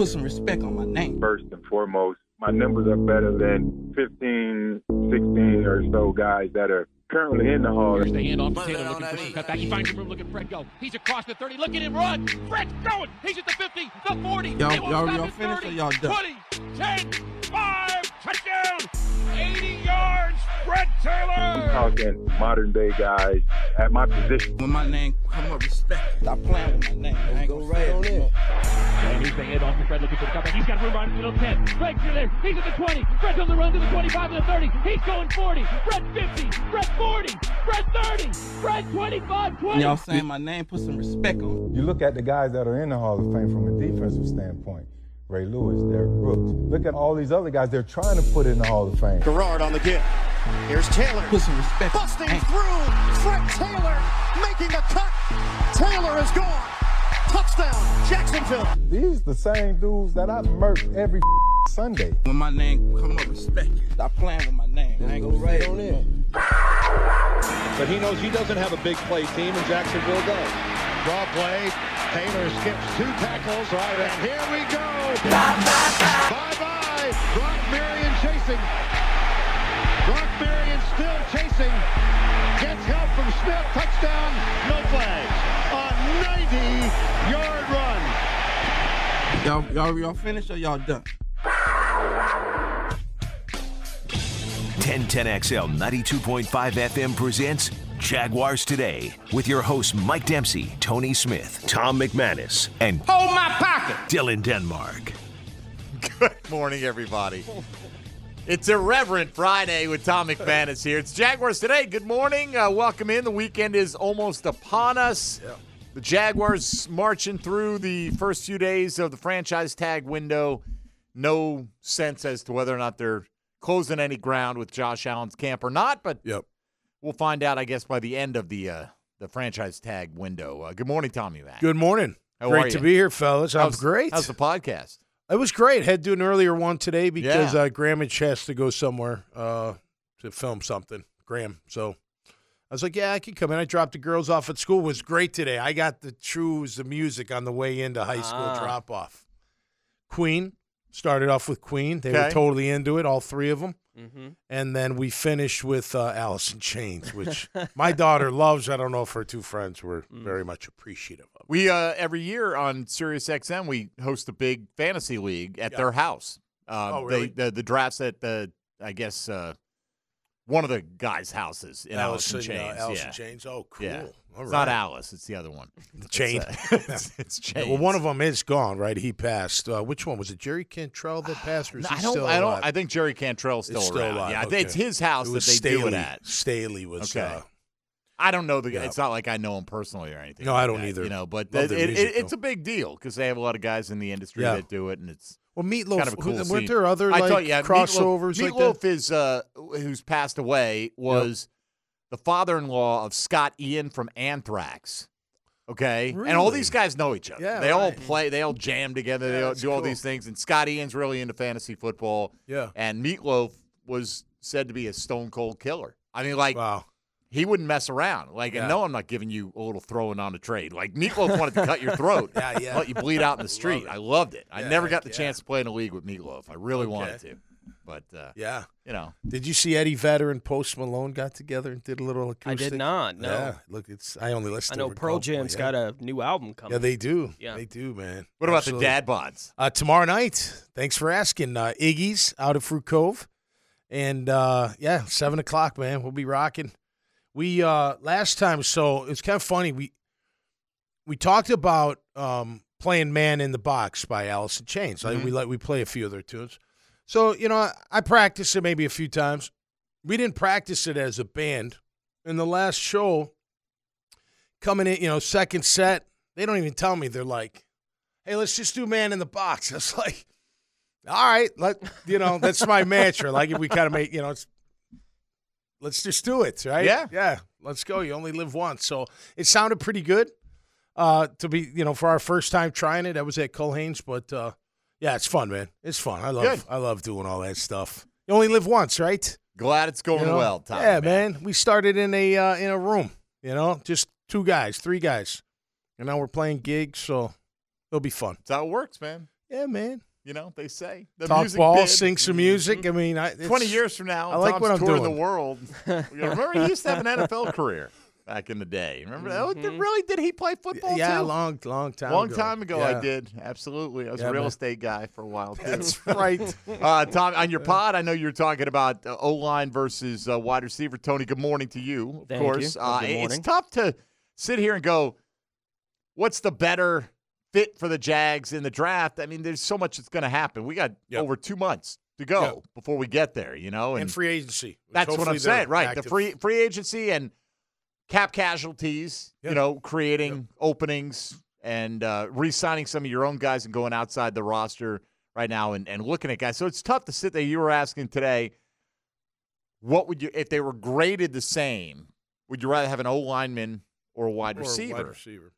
Put some respect on my name. First and foremost, my numbers are better than 15, 16 or so guys that are currently in the hall. Here's the hand off to Taylor looking for some cutback. He finds some room. Look at Fred go. He's across the 30. Look at him run. Fred's going. He's at the 50, the 40. Y'all- They won't y'all- y'all at finished or 30, y'all done? 20, 10, 5, touchdown. 80 yards. Fred Taylor. I'm Talking modern day guys at my position. When my name come up, respect. it. Stop playing with my name. I ain't Go gonna right say on it. In. And here's the hand off to Fred looking for the cutback. He's got room around the 10. Fred's still there. He's at the 20. Fred's on the run to the 25 and the 30. He's going 40. Fred 50. Fred 40. Fred 30. Fred 25, 20. Y'all saying my name, put some respect on. You look at the guys that are in the Hall of Fame from a defensive standpoint. Ray Lewis, Derrick Brooks. Look at all these other guys they're trying to put in the Hall of Fame. Garrard on the give. Here's Taylor. Put some respect Busting through. Fred Taylor making a cut. Taylor is gone. Touchdown, Jacksonville. These the same dudes that I murked every Sunday. When my name come up, respect. it. Stop playing with my name. I ain't gonna right on it. in. But he knows he doesn't have a big play team, and Jacksonville does. Draw play. Taylor skips two tackles. Right, and here we go. Bye-bye. Brock Marion chasing. Brock Marion still chasing. Gets help from Smith. Touchdown. No flags. A 90-yard run. Y'all, y'all, y'all finished or y'all done? 1010XL 92.5 FM presents Jaguars Today with your hosts Mike Dempsey, Tony Smith, Tom McManus, and Hold my pocket. Dylan Denmark. Good morning, everybody. It's Irreverent Friday with Tom McManus here. It's Jaguars today. Good morning. Uh, welcome in. The weekend is almost upon us. The Jaguars marching through the first few days of the franchise tag window. No sense as to whether or not they're closing any ground with Josh Allen's camp or not, but Yep. we'll find out, I guess, by the end of the uh, the franchise tag window. Uh, good morning, Tommy Mac. Good morning. How great to be here, fellas. I'm How's- great. How's the podcast? it was great. Had to do an earlier one today because Yeah. uh, Grammage has to go somewhere uh, to film something. Graham. So I was like, yeah, I can come in. I dropped the girls off at school. It was great today. I got to choose the music on the way into high school Ah. drop off. Queen started off with Queen. They were totally into it, all three of them. Mm-hmm. And then we finished with uh, Alice in Chains, which my daughter loves. I don't know if her two friends were Mm. very much appreciative of. We uh, every year on Sirius XM we host a big fantasy league at Yeah. their house. Uh, Oh, really? They, the the drafts at the I guess uh, one of the guys' houses in Alice, in uh, Chains. Alice yeah. in Chains. Oh, cool. Yeah. All It's not. Alice. It's the other one. The chain. It's, uh, it's, it's Yeah, Chains. well, one of them is gone, right? He passed. Uh, which one was it? Jerry Cantrell that passed, No, he I don't. still I don't. alive? I think Jerry Cantrell's still still around. alive, Yeah, okay. it's his house it that they Staley. do it at. Staley was. Okay. Uh, I don't know the. Yeah. It's not like I know him personally or anything. No, like I don't that, either. You know, but it, it, music, it's though. a big deal because they have a lot of guys in the industry Yeah. that do it, and it's well, Meatloaf. kind of a cool who- weren't there other I like thought, yeah, crossovers Meatloaf, like Meatloaf that? is uh, who's passed away was the father-in-law of Scott Ian from Anthrax. Okay, and all these guys know each other. Yeah, they all play. They all jam together. Yeah, they all do all these things. And Scott Ian's really into fantasy football. Yeah. And Meatloaf was said to be a stone cold killer. I mean, like Wow. He wouldn't mess around. Like, Yeah. and no, I'm not giving you a little throwing on a trade. Like Meatloaf wanted to cut your throat, Yeah, yeah. let you bleed out in the street. it. I loved it. I Yeah, never got the yeah. chance to play in a league with Meatloaf. I really Okay. wanted to, but uh, Yeah. you know, Did you see Eddie Vedder and Post Malone got together and did a little I did not, no. Yeah. Look, it's. I only listen. I listened. know to Pearl Jam Jam's got a new album coming. Yeah, they do. Yeah. They do, man. what about Absolutely. the dad bods? Uh, tomorrow night. Thanks for asking. Uh, Iggy's out of Fruit Cove, and uh, yeah, seven o'clock, man. We'll be rocking. We uh, last time, so it's kind of funny. We we talked about um, playing "Man in the Box" by Alice in Chains. Like we like we play a few of their tunes. So you know, I, I practiced it maybe a few times. We didn't practice it as a band. In the last show, coming in, you know, second set, they don't even tell me. They're like, hey, let's just do man in the box. I was like, all right, let you know, that's my mantra. Like if we kind of make, you know, it's let's just do it, right? Yeah. Yeah. Let's go. You only live once. So it sounded pretty good. Uh to be, you know, for our first time trying it. I was at Culhane's, but uh yeah, it's fun, man. It's fun. I love Good. I love doing all that stuff. You only live once, right? Glad it's going You know? well, Tom. Yeah, man. We started in a uh, in a room, you know, just two guys, three guys, and now we're playing gigs, so it'll be fun. That's how it works, man. Yeah, man. You know, they say the Talk music ball, did. sing some music. I mean, I, it's- Twenty years from now, I like Tom's what I'm touring doing. the world. Remember, he used to have an NFL career back in the day. Remember? Oh, did, really? Did he play football? Yeah, too? long, long time. Long ago. time ago, I did. Absolutely. I was Yeah, a real man. estate guy for a while, too. That's right. Uh, Tom, on your pod, I know you're talking about uh, O line versus uh, wide receiver. Tony, good morning to you. Of Thank course, you. Uh, Good it's tough to sit here and go, "What's the better fit for the Jags in the draft?" I mean, there's so much that's going to happen. We got Yep. over two months to go Yep. before we get there. You know, And free agency. That's what I'm saying, right? active. The free free agency and cap casualties. You know, creating openings and uh, re-signing some of your own guys and going outside the roster right now and, and looking at guys. So it's tough to sit there. You were asking today, what would you if they were graded the same? Would you rather have an O lineman or a wide Or a? Wide receiver.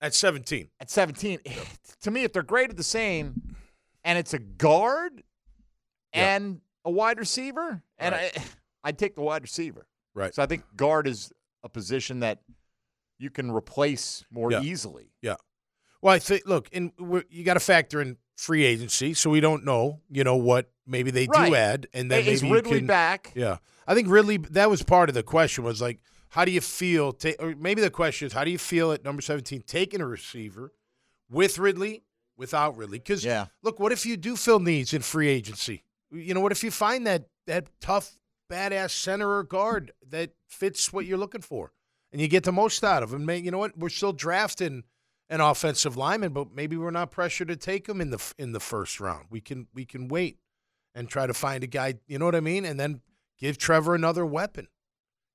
At 17. At 17, to me, if they're graded the same, and it's a guard and a wide receiver, and Right. I, I'd take the wide receiver. Right. So I think guard is a position that you can replace more Yeah. easily. Yeah. Well, I think, look, and you got to factor in free agency, so we don't know, you know, what maybe they Right. do add, and then Is maybe Ridley you can, back? Yeah, I think Ridley. That was part of the question. Was like, how do you feel? Ta- or maybe the question is, how do you feel at number seventeen taking a receiver with Ridley, without Ridley? Because Yeah. look, what if you do fill needs in free agency? You know, what if you find that that tough, badass center or guard that fits what you're looking for, and you get the most out of him? You know what? We're still drafting an offensive lineman, but maybe we're not pressured to take him in the in the first round. We can we can wait and try to find a guy. You know what I mean? And then give Trevor another weapon.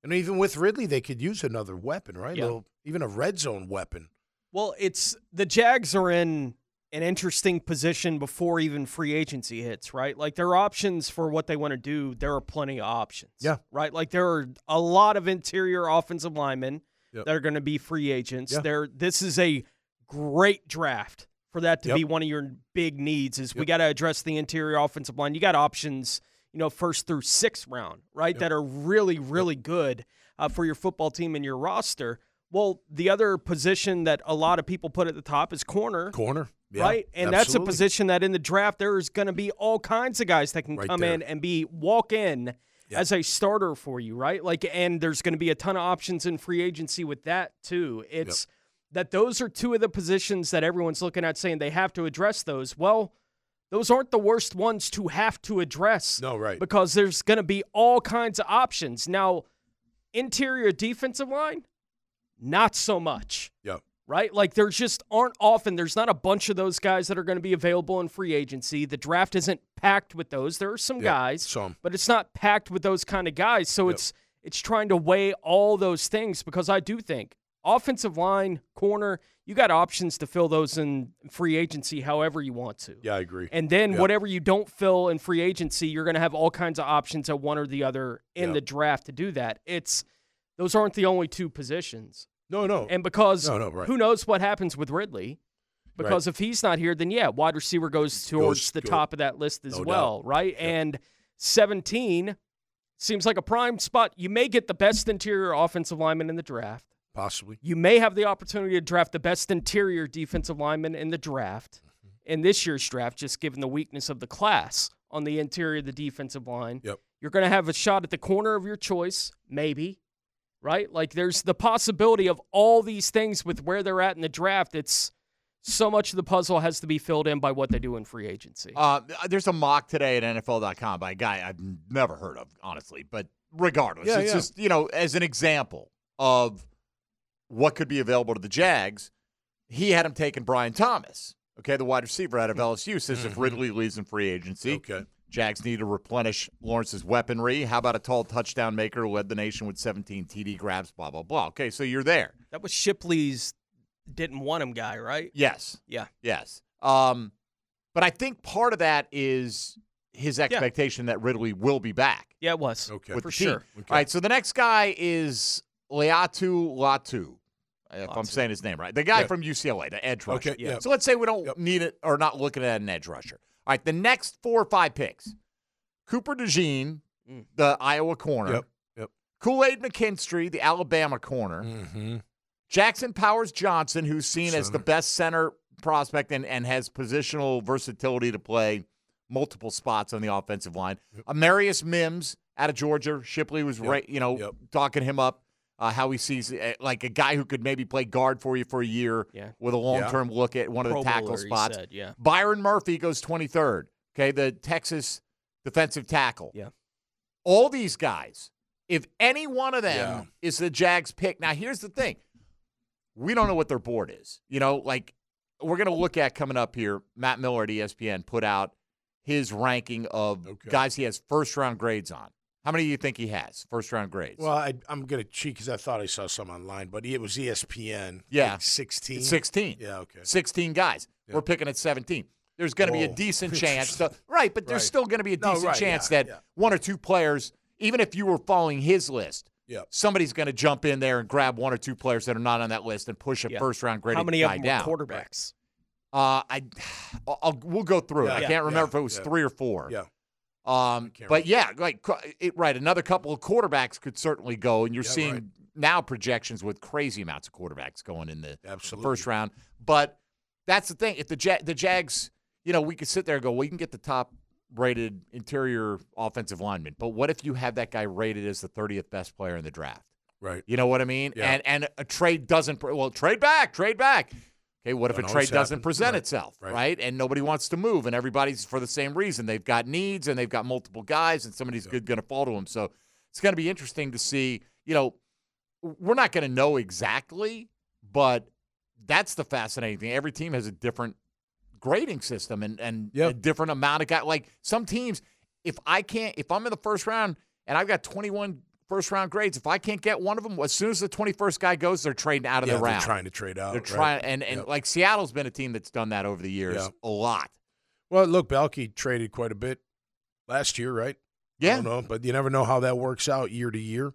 And even with Ridley, they could use another weapon, right? Yeah. A little- even a red zone weapon. Well, it's the Jags are in an interesting position before even free agency hits, right? Like their options for what they want to do, there are plenty of options. Yeah. Right? Like there are a lot of interior offensive linemen Yep. that are going to be free agents. Yeah. There this is a great draft for that to Yep. be one of your big needs is we got to address the interior offensive line. You got options, you know, first through sixth round, right? Yep. That are really, really good uh, for your football team and your roster. Well, the other position that a lot of people put at the top is corner, Corner. Yeah, right? And that's a position that in the draft there is going to be all kinds of guys that can Right come there. in and be walk in Yeah. as a starter for you, right? Like, and there's going to be a ton of options in free agency with that too. It's that those are two of the positions that everyone's looking at saying they have to address those. Well, those aren't the worst ones to have to address No, right. because there's going to be all kinds of options. Now, interior defensive line, not so much, Yeah. right? Like there just aren't often there's not a bunch of those guys that are going to be available in free agency. The draft isn't packed with those. There are some Yeah, guys, some. but it's not packed with those kind of guys. So Yep. it's it's trying to weigh all those things because I do think offensive line, corner, you got options to fill those in free agency however you want to. Yeah, I agree. And then Yeah. whatever you don't fill in free agency, you're going to have all kinds of options at one or the other in Yeah. the draft to do that. It's those aren't the only two positions. no, no. And because No, no, right. who knows what happens with Ridley? Because if he's not here, then yeah, wide receiver goes towards the go- top of that list as no well, doubt. right? And 17 seems like a prime spot. You may get the best interior offensive lineman in the draft. Possibly. You may have the opportunity to draft the best interior defensive lineman in the draft in this year's draft, just given the weakness of the class on the interior of the defensive line. Yep. You're going to have a shot at the corner of your choice, maybe, right? Like there's the possibility of all these things with where they're at in the draft. It's so much of the puzzle has to be filled in by what they do in free agency. Uh, there's a mock today at NFL.com by a guy I've never heard of, honestly. But regardless, Yeah, it's yeah. just, you know, as an example of what could be available to the Jags, he had him taking Brian Thomas, okay, the wide receiver out of LSU, says if Ridley leaves in free agency, Mm-hmm. Okay. Jags need to replenish Lawrence's weaponry. How about a tall touchdown maker who led the nation with 17 TD grabs, blah, blah, blah. Okay, so you're there. that was Shipley's didn't want him guy, right? Yes. Yeah. Yes. Um, but I think part of that is his expectation that Ridley will be back. Yeah, it was. Okay. For sure. Okay. All right, so the next guy is Laiatu Latu, if I'm saying his name right. The guy Yeah. from UCLA, the edge rusher. Okay, yeah. So let's say we don't Yep. need it or not looking at an edge rusher. All right, the next four or five picks Cooper DeJean, Mm. the Iowa corner. Yep. Yep. Kool Aid McKinstry, the Alabama corner. Mm-hmm. Jackson Powers Johnson, who's seen as the best center prospect and, and has positional versatility to play multiple spots on the offensive line. Amarius Mims out of Georgia. Shipley was right, you know, Yep. talking him up. Uh, how he sees uh, like a guy who could maybe play guard for you for a year Yeah. with a long term look at one of the tackle Bowler, spots. said, yeah. Byron Murphy goes 23rd. Okay, the Texas defensive tackle. Yeah. All these guys, if any one of them Yeah. is the Jags pick. Now, here's the thing. We don't know what their board is. You know, like we're going to look at coming up here. Matt Miller at ESPN put out his ranking of Okay. guys he has first round grades on. How many do you think he has first round grades? Well, I, I'm gonna cheat because I thought I saw some online, but it was ESPN. Yeah. like 16. 16. Yeah, okay. 16 guys. Yeah. We're picking at 17. There's going to be a decent chance. So, right, but there's Right. still going to be a No, decent right, chance yeah, that yeah. one or two players, even if you were following his list, Yeah. somebody's going to jump in there and grab one or two players that are not on that list and push a Yeah. first round grade. How many guy of them down. were quarterbacks? Uh, I, I'll, I'll- we'll go through it. I Yeah. can't remember Yeah. if it was Yeah. three or four. Yeah. Um, but yeah, like it, right, another couple of quarterbacks could certainly go, and you're Yeah, seeing right. now projections with crazy amounts of quarterbacks going in the, first round. But that's the thing. If the ja- the Jags, you know, we could sit there and go, well, you can get the top rated interior offensive lineman, but what if you have that guy rated as the 30th best player in the draft? Right. You know what I mean? Yeah. And and a trade doesn't well trade back, trade back. Okay, what if a trade doesn't present Right. itself, Right. right. And nobody wants to move, and everybody's for the same reason. They've got needs, and they've got multiple guys, and somebody's good going to fall to them. So it's going to be interesting to see. You know, we're not going to know exactly, but that's the fascinating thing. Every team has a different grading system and and Yep. a different amount of guys. Like some teams, if I can't, if I'm in the first round and I've got 21 first round grades, if I can't get one of them, as soon as the 21st guy goes, they're trading out of yeah, the they're round. trying to trade out. They're right. trying, and and Yep. like Seattle's been a team that's done that over the years Yeah. a lot. Well, look, Baalke traded quite a bit last year, right? I Yeah. don't know, but you never know how that works out year to year.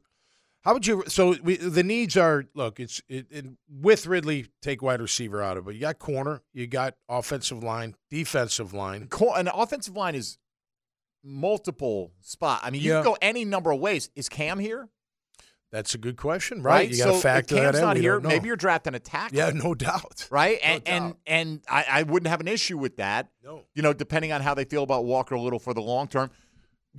How would you? So we, the needs are look. It's it, it, with Ridley, take wide receiver out of it. You got corner, you got offensive line, defensive line. Co- An offensive line is multiple spot. I mean, you Yeah. can go any number of ways. Is Cam here? That's a good question, right? You got to so factor if that Cam's in. not here, maybe you're drafting a tackle. yeah, no doubt. right? No And and doubt. and I, I wouldn't have an issue with that. No. You know, depending on how they feel about Walker a Little for the long term.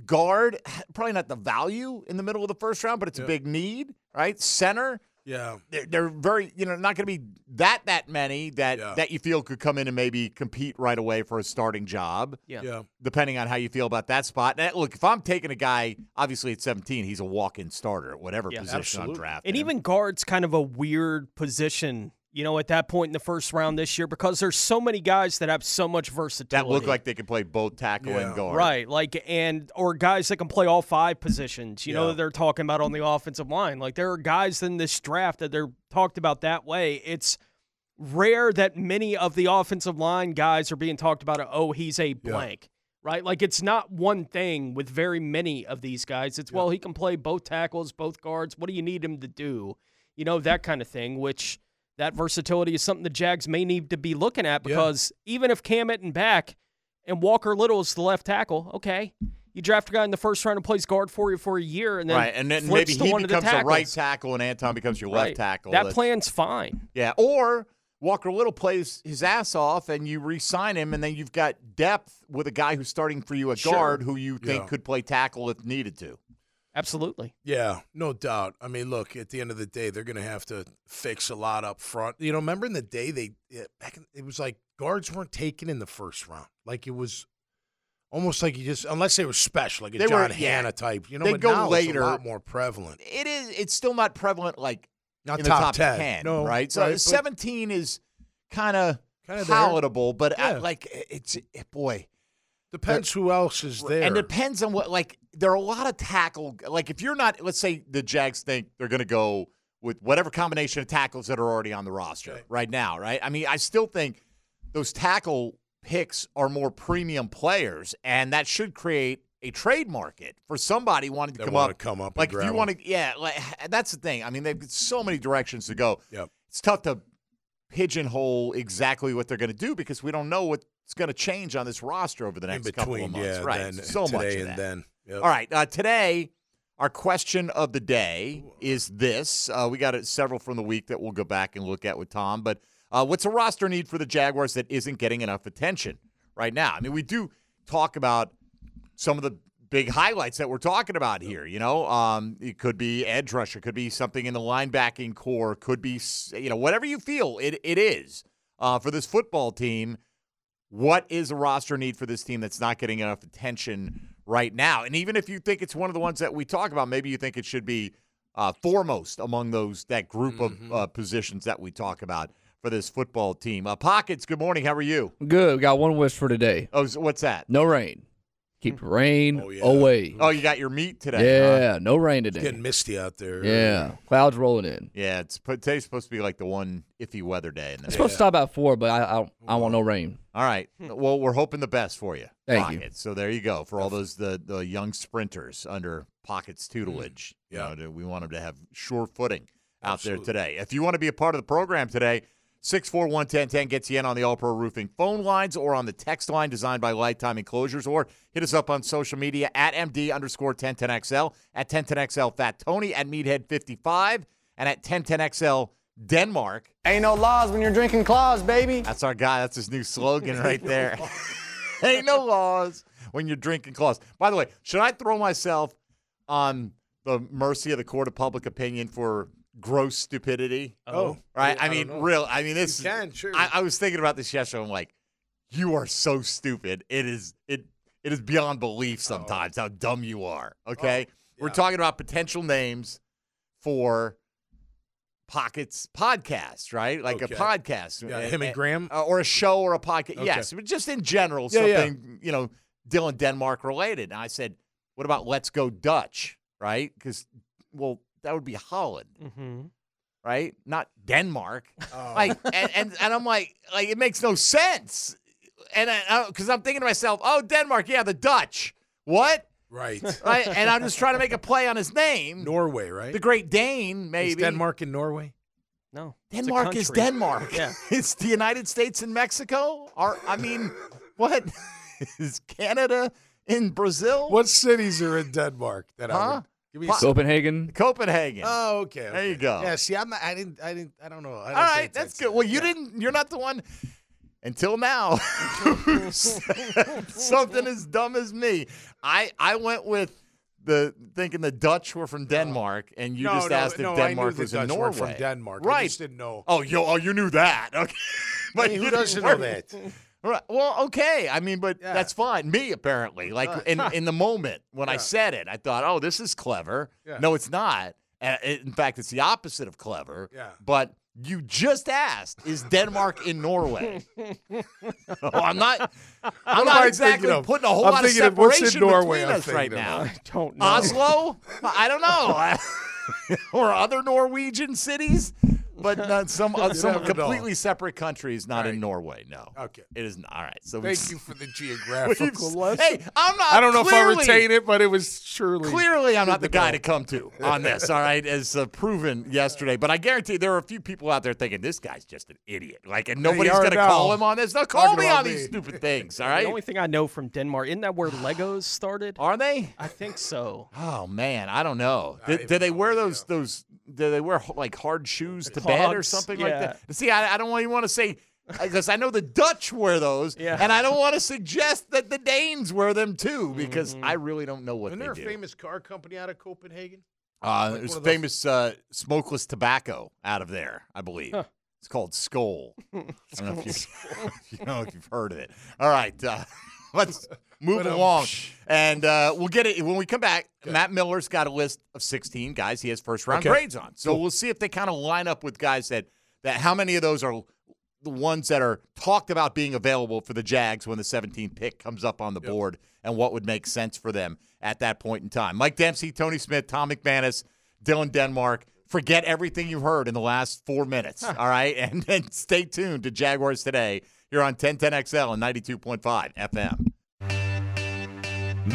Guard, probably not the value in the middle of the first round, but it's a big need, right? Center, Yeah, they're, they're very, you know, not going to be that that many that Yeah. that you feel could come in and maybe compete right away for a starting job. Yeah. yeah. Depending on how you feel about that spot. And look, if I'm taking a guy, obviously at 17, he's a walk-in starter at whatever Yeah. position I'm drafting. And him. even guard's kind of a weird position, you know, at that point in the first round this year because there's so many guys that have so much versatility. that look like they can play both tackle Yeah. and guard. Right, like and or guys that can play all five positions. You know Yeah. that they're talking about on the offensive line. Like there are guys in this draft that they're talked about that way. It's rare that many of the offensive line guys are being talked about. Oh, he's a blank. Right, like it's not one thing with very many of these guys. It's well, he can play both tackles, both guards. What do you need him to do? You know that kind of thing. Which that versatility is something the Jags may need to be looking at Yeah. because even if Cam Newton back and Walker Little is the left tackle, okay, you draft a guy in the first round and plays guard for you for a year, and then right, and then maybe to he one the becomes the right tackle, and Anton becomes your Right. left tackle. That That's- plan's fine. yeah. Or Walker Little plays his ass off, and you re-sign him, and then you've got depth with a guy who's starting for you at Sure. guard, who you think Yeah. could play tackle if needed to. Absolutely. Yeah, no doubt. I mean, look, at the end of the day, they're going to have to fix a lot up front. You know, remember in the day they eh, back in, it was like guards weren't taken in the first round. Like it was almost like you just unless they were special, like a They were- John yeah. Type. You know, They but go now later. It's a lot more prevalent. It is. It's still not prevalent like Not in top, the top 10. No, right? So right, but- seventeen is kind of Kinda there. palatable, but uh, I- like eh, it's it, boy. Depends who else is there. And depends on what, like, there are a lot of tackle. Like, if you're not, let's say the Jags think they're going to go with whatever combination of tackles that are already on the roster Right. right. now, right? I mean, I still think those tackle picks are more premium players, and that should create a trade market for somebody wanting to come up. come up like, if you want to, yeah, like, that's the thing. I mean, they've got so many directions to go. Yep. It's tough to pigeonhole exactly what they're going to do because we don't know what's going to change on this roster over the next couple of between, months. yeah, right. then so today much of and that. then. Yep. All right. Uh, today, our question of the day is this. Uh, we got several from the week that we'll go back and look at with Tom. But Uh, what's a roster need for the Jaguars that isn't getting enough attention right now? I mean, we do talk about some of the big highlights that we're talking about here. You know, um, it could be edge rusher, could be something in the linebacking core, could be you know whatever you feel it it is uh, for this football team. What is a roster need for this team that's not getting enough attention right now? And even if you think it's one of the ones that we talk about, maybe you think it should be uh, foremost among those that group Mm-hmm. of uh, positions that we talk about for this football team. Uh, Pockets, good morning. How are you? Good. We got one wish for today. Oh, so what's that? No rain. Keep the rain away. Oh, you got your meat today. huh? Yeah, no rain today. Getting misty out there. Yeah, clouds rolling in. Yeah, it's today's supposed to be like the one iffy weather day. And It's supposed to stop at four, but I I, don't- I want no rain. All right. Well, we're hoping the best for you. Thank you. So there you go for all those the the young sprinters under Pockets Mm. tutelage. Yeah. You know, we want them to have sure footing out there today. If you want to be a part of the program today, 641-1010 gets you in on the All Pro Roofing phone lines or on the text line designed by Lifetime Enclosures, or hit us up on social media at MD underscore 1010XL, at 1010XL Fat Tony, at Meathead55, and at 1010XL Denmark. Ain't no laws when you're drinking claws, baby. That's our guy. That's his new slogan right there. Ain't no laws when you're drinking claws. By the way, should I throw myself on the mercy of the court of public opinion for gross stupidity? Oh. right. I I, mean, real. I mean, this. You can, sure. I, I was thinking about this yesterday. I'm like, you are so stupid. It is. It. It is beyond belief sometimes how dumb you are. Okay. We're talking about potential names for Pockets podcast, right? Like Okay. a podcast. Yeah, him and Graham? Uh, or a show or a podcast. Okay. Yes, but just in general, Yeah, yeah. something, you know, Dylan Denmark related. And I said, what about Let's Go Dutch, right? Because, well, that would be Holland, Mm-hmm. right? Not Denmark. Oh. Like, and, and, and I'm like, like, it makes no sense. And I, because I'm thinking to myself, oh, Denmark, yeah, the Dutch. What? Right. Right? And I'm just trying to make a play on his name. Norway, right? The Great Dane, maybe. Is Denmark and Norway? No. Denmark is. Denmark. Yeah. it's the United States and Mexico. Are I mean, what is Canada in Brazil? What cities are in Denmark? That I Huh? Would, give me Po- some- Copenhagen. Copenhagen. Oh, okay, There you go. Yeah, see, I'm not, I didn't, I didn't, I don't know. I don't All pay right, that's good. Well, you didn't. You're not the one. Until now, something as dumb as me. I I went with the thinking the Dutch were from Denmark, and you No, just no, asked if no, I knew Denmark the was in Dutch Norway. weren't from Denmark. I right? just didn't know. Oh, you oh you knew that. Okay, Hey, who you doesn't didn't know that? Right. Well, okay. I mean, but Yeah. that's fine. Me, apparently. Like in, in the moment when I said it, I thought, oh, this is clever. Yeah. No, it's not. Uh, in fact, it's the opposite of clever. Yeah. But you just asked, is Denmark in Norway? oh, I'm not. I'm What not exactly of? putting a whole I'm lot of thinking of in separation Norway, between I'm us right now. I don't know. Oslo? I don't know. or other Norwegian cities, but not some uh, some never know. completely separate countries. Not in Norway. No. Okay. It is not. All right. So Thank you for the geographical We've- lesson. Hey, I'm not. I don't know clearly, if I retain it, but it was surely. Clearly, I'm not the guy know. to come to on this. All right, as uh, proven yesterday. But I guarantee there are a few people out there thinking this guy's just an idiot. Like, and nobody's going to call him on this. No, call Talking me about on these stupid things. All right. The only thing I know from Denmark, isn't that where Legos started? Are they? I think so. Oh man, I don't know. I Do, do they wear those those? Do they wear like hard shoes to Clogs, bed or something like that? See, I, I don't even want to say because I know the Dutch wear those, Yeah. and I don't want to suggest that the Danes wear them too because Mm-hmm. I really don't know what Isn't they there a do. famous car company out of Copenhagen? Uh, Like there's one of those- famous uh, smokeless tobacco out of there, I believe. Huh. It's called Skull. I don't know if you, you know if you've heard of it. All right, uh, let's move um, along, and uh, we'll get it when we come back. Matt Miller's got a list of 16 guys he has first round Okay. grades on, so Cool. we'll see if they kind of line up with guys that that how many of those are the ones that are talked about being available for the Jags when the 17th pick comes up on the board, and what would make sense for them at that point in time. Mike Dempsey, Tony Smith, Tom McManus, Dylan Denmark. Forget everything you've heard in the last four minutes, all right? And then stay tuned to Jaguars Today here on 1010XL and 92.5 FM.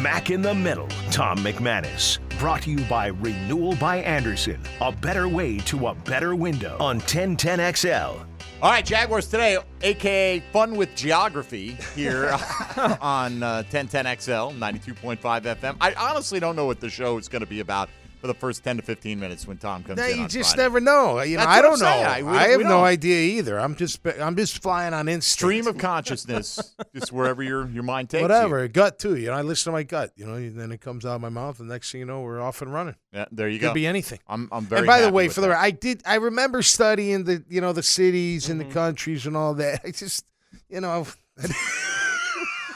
Mac in the Middle, Tom McManus. Brought to you by Renewal by Andersen. A better way to a better window on 1010XL. All right, Jaguars Today, aka Fun with Geography, here on uh, 1010XL, 92.5 FM. I honestly don't know what the show is going to be about for the first 10 to 15 minutes when Tom comes Now, in. you just Friday. never know. You know, I don't know. I, I- we- have no idea either. I'm just I'm just flying on instinct. Stream of consciousness, just wherever your, your mind takes Whatever, you. gut too. You know, I listen to my gut. You know, and then it comes out of my mouth, and next thing you know, we're off and running. Yeah, there you Could go. Could be anything. I'm, I'm very and by the way, for the that. I did I remember studying the you know the cities and Mm-hmm. the countries and all that. I just you know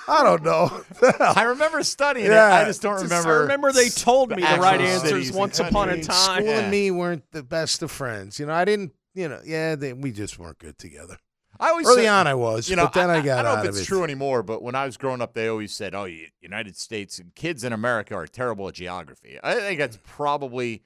I don't know. I remember studying it. I just don't Just- remember. I remember they told me the actual right answers and once upon a time. School Yeah. and me weren't the best of friends. You know, I didn't. You know, yeah, they, we just weren't good together. I always Early said- on, I was, You know, but then I, got I don't out know if it's it. true anymore, but when I was growing up, they always said, "Oh, United States and kids in America are terrible at geography." I think that's probably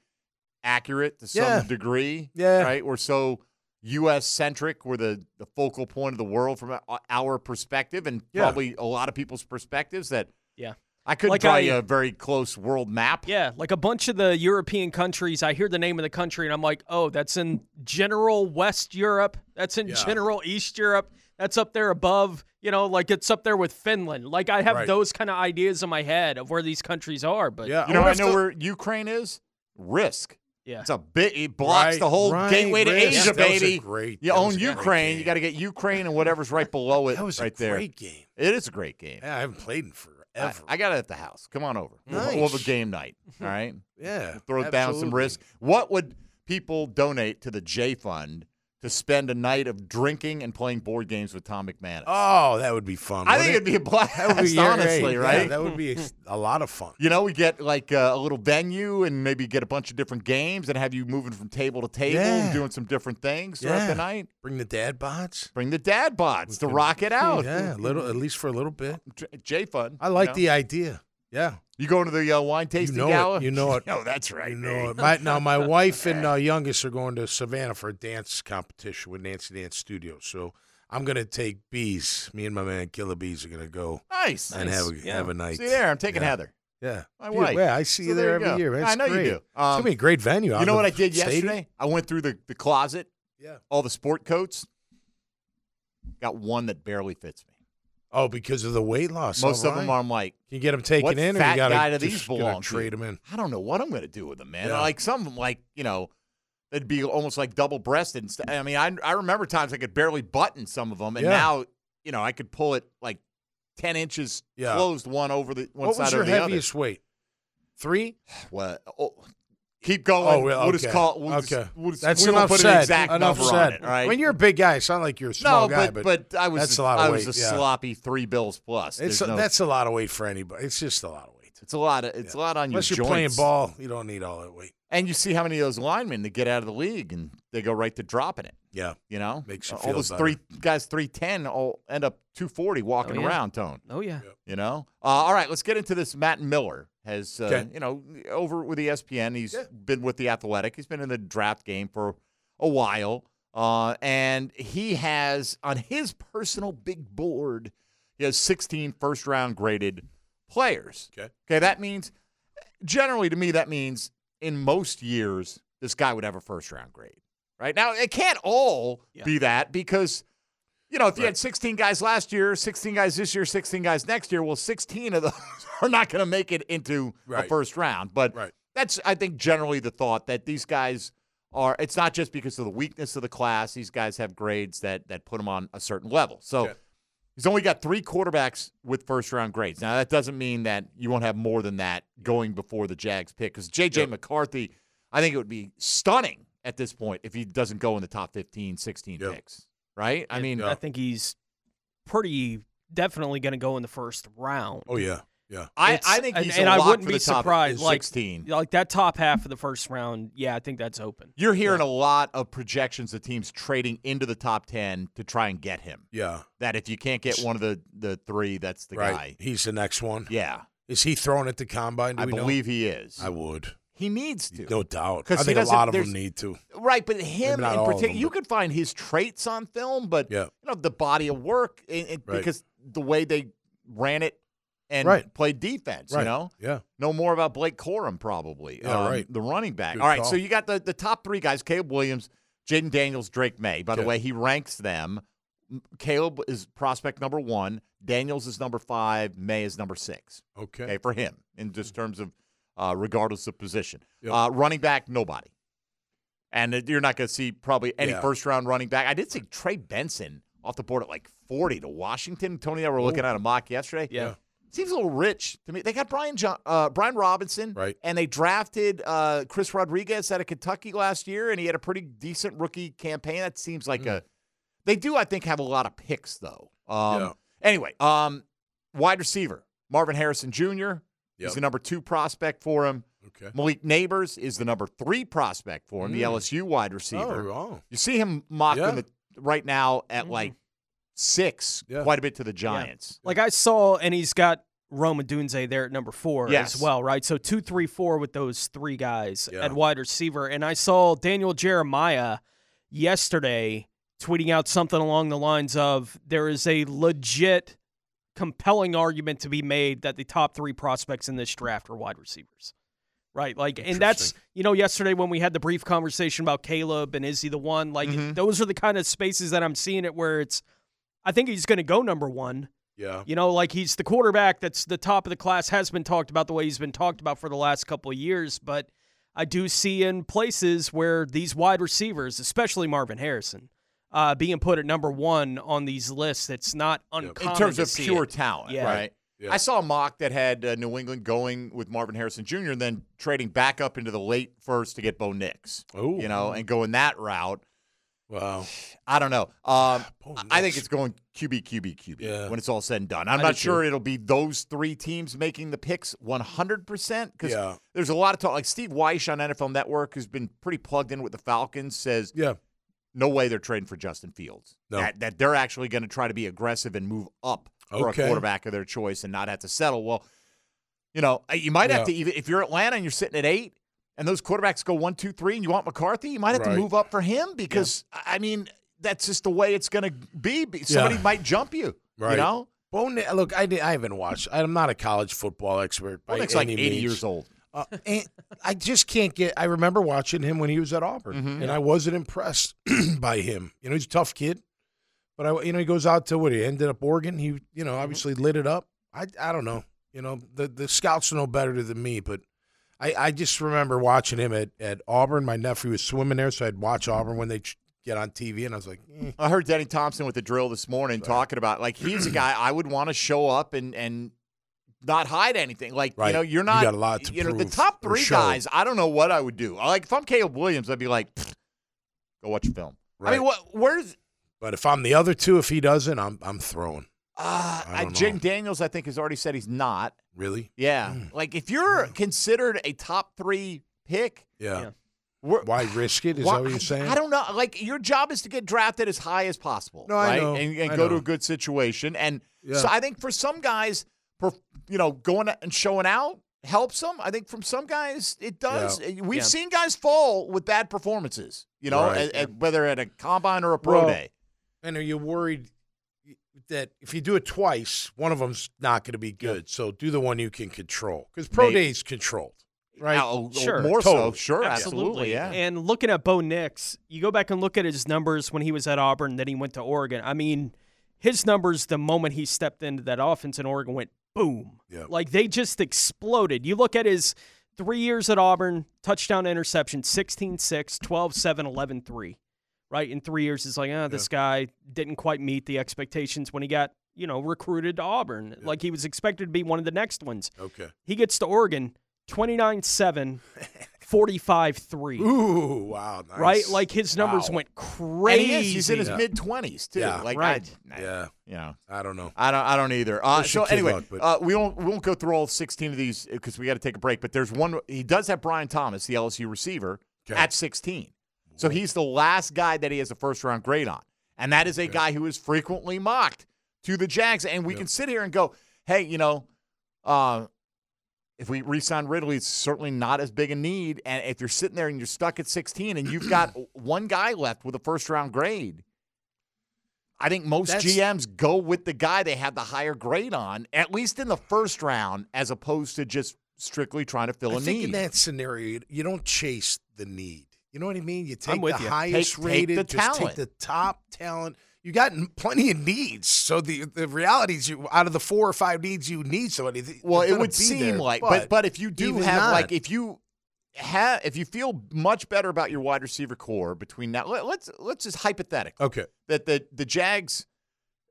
accurate to some Yeah. degree. Yeah. right. We're so U.S. centric. We're the, the focal point of the world from our- our perspective, and Yeah. probably a lot of people's perspectives. That Yeah. I couldn't Like draw I- you a very close world map. Yeah, like a bunch of the European countries, I hear the name of the country and I'm like, oh, that's in general West Europe. That's in Yeah. general East Europe. That's up there above, you know, like it's up there with Finland. Like I have Right. those kind of ideas in my head of where these countries are. But Yeah, You know, oh, I know if where Ukraine is. Risk. Yeah. It's a bit. It blocks Right, the whole right, gateway to Risk. Asia, That was a baby. great- you that own was a Ukraine. game. You got to get Ukraine and whatever's right below it. That was right a there. great game. It is a great game. Yeah, I haven't played in forever. I, I got it at the house. Come on over. We'll, we'll have a game night. All right. yeah, Throw down some risk. What would people donate to the J Fund to spend a night of drinking and playing board games with Tom McManus? Oh, that would be fun. I think it? it'd be a blast. That would be yeah, honestly, yeah, right? that would be a lot of fun. You know, we get like uh, a little venue and maybe get a bunch of different games and have you moving from table to table Yeah. and doing some different things throughout Yeah. the night. Bring the dad bods. Bring the dad bods to rock it out. Yeah, a little at least for a little bit. J Fun. I like you know? the idea. Yeah, You going to the uh, wine you tasting know gala? it. You know it. Oh, that's right. You know it. My, now my wife and uh, youngest are going to Savannah for a dance competition with Nancy Dance Studio. So I'm gonna take bees. Me and my man Killer Bees are gonna go Nice. and nice. have a Yeah. have a night. See there, I'm taking Yeah. Heather. Yeah, My Dude, wife. Yeah, I see So you there there you every go. year. That's I know great. you do. it's gonna Um, be a great venue. out You know what I did stadium. yesterday? I went through the, the closet, Yeah. all the sport coats. Got one that barely fits me. Oh, because of the weight loss. Most All of them right. are, I'm like, Can you get them taken what in, or fat you guy do just these belong trade them in? I don't know what I'm going to do with them, man. Yeah. Like some of them, like you know, they'd be almost like double breasted. And st- I mean, I I remember times I could barely button some of them, and Yeah. now you know I could pull it like ten inches Yeah. closed one over the one What side was your heaviest weight? Three. What? Oh, keep going. Oh, well, We'll just okay. call. We'll okay, Just, we'll just, that's we enough put said. an exact enough number said. on it, right? When you're a big guy, it's not like you're a small no, guy, but, but I was that's a, a lot I of was a yeah. sloppy three bills plus. It's a, no- that's a lot of weight for anybody. It's just a lot of weight. it's a lot of it's a lot on Unless your you're playing ball, you don't need all that weight. And you see how many of those linemen that get out of the league and they go right to dropping it. Yeah, You know, Makes you all those better. three guys, three ten, all end up two forty walking Oh, yeah. around. Tone, Oh yeah. you know. Uh, all right, let's get into this. Matt Miller has, uh, Okay. you know, over with E ESPN. He's been with the Athletic. He's been in the draft game for a while, uh, and he has on his personal big board, he has 16 first round graded players. Okay. Okay, that means generally to me that means in most years this guy would have a first round grade. Right? Now it can't all be that because you know, if you had 16 guys last year, 16 guys this year, 16 guys next year, well 16 of those are not going to make it into a Right. first round. But Right. that's I think generally the thought that these guys are it's not just because of the weakness of the class. These guys have grades that that put them on a certain level. So. He's only got three quarterbacks with first round grades. Now, that doesn't mean that you won't have more than that going before the Jags pick because J.J. Yep. McCarthy, I think it would be stunning at this point if he doesn't go in the top 15, 16 Yep. picks, right? I mean, I think he's pretty definitely going to go in the first round. Oh yeah, yeah. I, It's- I think and, he's and a I lock wouldn't for be the top surprised. Like 16. like that top half of the first round. Yeah, I think that's open. You're hearing a lot of projections of teams trading into the top 10 to try and get him. Yeah. That if you can't get one of the, the three, that's the right. guy. He's the next one. Yeah. Is he throwing at the combine? Do I we know? believe he is. I would. He needs to. No doubt. I think a lot of them need to. Right, but him in particular, you could find his traits on film, but Yeah. you know the body of work and, and Right. because the way they ran it and Right. played defense. You know, Yeah. know more about Blake Corum probably. um, right. The running back. Good All right, call. so you got the the top three guys: Caleb Williams, Jayden Daniels, Drake Maye. By the way, he ranks them. Caleb is prospect number one. Daniels is number five. Maye is number six. Okay. Okay, for him in just hmm. terms of uh, regardless of position. Yep. Uh, running back, nobody. And uh, you're not going to see probably any Yeah. first round running back. I did see Trey Benson off the board at like 40 to Washington. Tony and I were looking at a mock yesterday. Yeah. Seems a little rich to me. They got Brian John, uh, Brian Robinson, Right. And they drafted uh, Chris Rodriguez out of Kentucky last year, and he had a pretty decent rookie campaign. That seems like a. They do, I think, have a lot of picks though. Um, Yeah. Anyway, um, wide receiver Marvin Harrison Jr. Yep. is the number two prospect for him. Okay. Malik Nabers is the number three prospect for him, the mm. LSU wide receiver. Oh, oh. You see him mocking Yeah. the right now at mm. like six, Yeah. quite a bit to the Giants. Like I saw, and he's got Rome Odunze there at number four Yes. as well, right? So two, three, four with those three guys Yeah. at wide receiver. And I saw Daniel Jeremiah yesterday tweeting out something along the lines of there is a legit, compelling argument to be made that the top three prospects in this draft are wide receivers. Right, like, and that's you know, yesterday when we had the brief conversation about Caleb and is he the one? Like, Mm-hmm. those are the kind of spaces that I'm seeing it where it's, I think he's going to go number one. Yeah. You know, like he's the quarterback that's the top of the class, has been talked about the way he's been talked about for the last couple of years. But I do see in places where these wide receivers, especially Marvin Harrison, uh, being put at number one on these lists, it's not uncommon. in terms to of see pure it. talent, Yeah. right? Yeah. I saw a mock that had uh, New England going with Marvin Harrison Jr. and then trading back up into the late first to get Bo Nix. Ooh. You know, and going that route. Wow. I don't know. Um, Bo I think it's going QB, QB, QB Yeah. when it's all said and done. I'm I not do sure too. it'll be those three teams making the picks 100% because Yeah. there's a lot of talk. Like Steve Wyche on NFL Network, who's been pretty plugged in with the Falcons, says Yeah. No way they're trading for Justin Fields. No. That, that they're actually going to try to be aggressive and move up for Okay. a quarterback of their choice and not have to settle. Well, you know, you might have to even if you're Atlanta and you're sitting at eight, and those quarterbacks go one, two, three, and you want McCarthy, you might have Right. to move up for him because I mean that's just the way it's going to be. Somebody Yeah. might jump you. Right. You know, look, I, I haven't watched. I'm not a college football expert. Bo by Nix like 80 means. years old. Uh, and I just can't get. I remember watching him when he was at Auburn, Mhm. and I wasn't impressed by him. You know, he's a tough kid, but I, you know, he goes out to what he ended up Oregon. He, you know, obviously lit it up. I, I don't know. You know, the the scouts know better than me, but I, I just remember watching him at, at Auburn. My nephew was swimming there, so I'd watch Auburn when they get on TV, and I was like, eh. I heard Denny Thompson with the drill this morning talking about like he's a guy I would want to show up and and not hide anything. Like Right. you know, you're not. You not. got a lot to you know, the top three guys. I don't know what I would do. Like if I'm Caleb Williams, I'd be like, go watch film. I mean, what? Where's but if I'm the other two, if he doesn't, I'm I'm throwing. uh, I don't Daniels? I think has already said he's not. Really? Yeah, Mm. like if you're considered a top three pick, Yeah. Yeah. Why risk it? Is why- that what you're saying? I don't know. Like your job is to get drafted as high as possible, No, I right? know. And, and I go to a good situation. And Yeah. so I think for some guys, per, you know, going and showing out helps them. I think from some guys it does. Yeah. We've Yeah. seen guys fall with bad performances. You know, Right. at- at- whether at a combine or a pro Well, day. And are you worried that if you do it twice, one of them's not going to be good? So do the one you can control because pro Maybe. day's controlled, right? Now, oh, oh, Sure. more so. Totally. Sure, absolutely. Yeah. And looking at Bo Nix, you go back and look at his numbers when he was at Auburn, then he went to Oregon. I mean, his numbers the moment he stepped into that offense in Oregon went boom. Yeah. Like they just exploded. You look at his three years at Auburn, touchdown interception, 16 6, 12 7, 11 3. Right? In three years, it's like, ah, this guy didn't quite meet the expectations when he got, you know, recruited to Auburn. Like he was expected to be one of the next ones. Okay. He gets to Oregon, 29 7, 45 3. Ooh, wow, nice. Right? Like his numbers Wow. went And crazy. he is. He's in his Yeah. mid twenties too. Yeah. Like Right. I, Yeah, you know. I don't know. I don't. I don't either. Uh, so anyway, luck, but- uh, we won't we won't go through all sixteen of these because we got to take a break. But there's one. He does have Brian Thomas, the LSU receiver, Okay. at sixteen. So he's the last guy that he has a first round grade on, and that is a guy who is frequently mocked to the Jags. And we Yep. can sit here and go, hey, you know, uh, if we re-sign Ridley, it's certainly not as big a need. And if you're sitting there and you're stuck at 16 and you've got one guy left with a first round grade, I think most That's- GMs go with the guy they have the higher grade on, at least in the first round, as opposed to just strictly trying to fill I a need. in that scenario, you don't chase the need. You know what I mean? You take the you. highest Take- take rated, the just talent. take the top talent. You got plenty of needs. So the the reality is, you out of the four or five needs you need somebody. Well, it would seem there, like, but but if you do have not. like if you have if you feel much better about your wide receiver core between now, let, let's let's just hypothetical okay, that the the Jags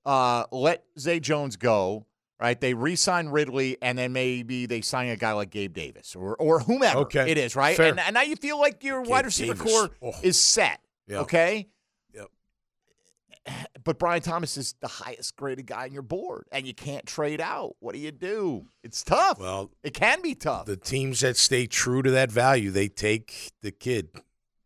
uh, let Zay Jones go. Right, they re-sign Ridley, and then maybe they sign a guy like Gabe Davis or or whomever Okay. it is. Right, and, and now you feel like your wide receiver Davis. core Oh. is set. Yeah. Okay. but Brian Thomas is the highest graded guy on your board, and you can't trade out. What do you do? It's tough. Well, it can be tough. the teams that stay true to that value, they take the kid.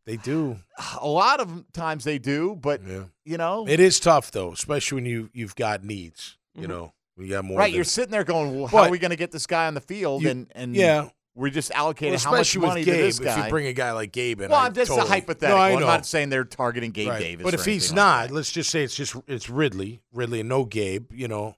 They do. A lot of times they do, but Yeah. you know, It is tough though, especially when you you've got needs. You Mhm. know, you got more. right? than- You're sitting there going, "Well, how are we going to get this guy on the field?" you- and and yeah. We just allocated Well, how much especially with money Gabe, to this guy. if you bring a guy like Gabe in, well, I I'm just totally, a hypothetical. No, I I'm not saying they're targeting Gabe Right. Davis. But if he's anything like not, let's just say it's just it's Ridley, Ridley, and no Gabe. You know,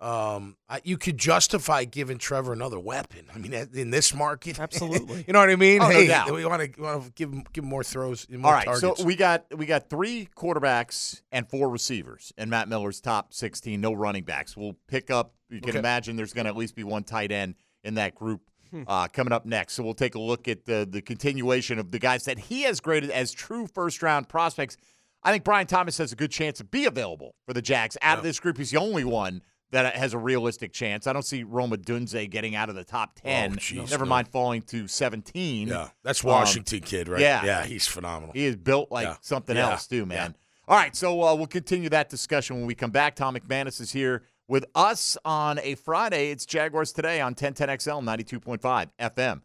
um, I, you could justify giving Trevor another weapon. I mean, in this market, Absolutely. you know what I mean? Oh, no hey, doubt. we want to want to give him give him more throws. More All right, targets. so we got we got three quarterbacks and four receivers in Matt Miller's top 16. No running backs. We'll pick up. You can Okay. imagine there's going to at least be one tight end in that group. Uh, coming up next. So we'll take a look at the the continuation of the guys that he has graded as true first round prospects. I think Brian Thomas has a good chance to be available for the Jags. Out of this group, he's the only one that has a realistic chance. I don't see Rome Odunze getting out of the top 10. Oh, jeez, Never no. mind falling to 17. yeah, that's Um, Washington kid, right? yeah. yeah, he's phenomenal. He is built like Yeah. something Yeah. else, too, man. All right, so uh, we'll continue that discussion when we come back. Tom McManus is here with us on a Friday. It's Jaguars Today on 1010XL 92.5 FM.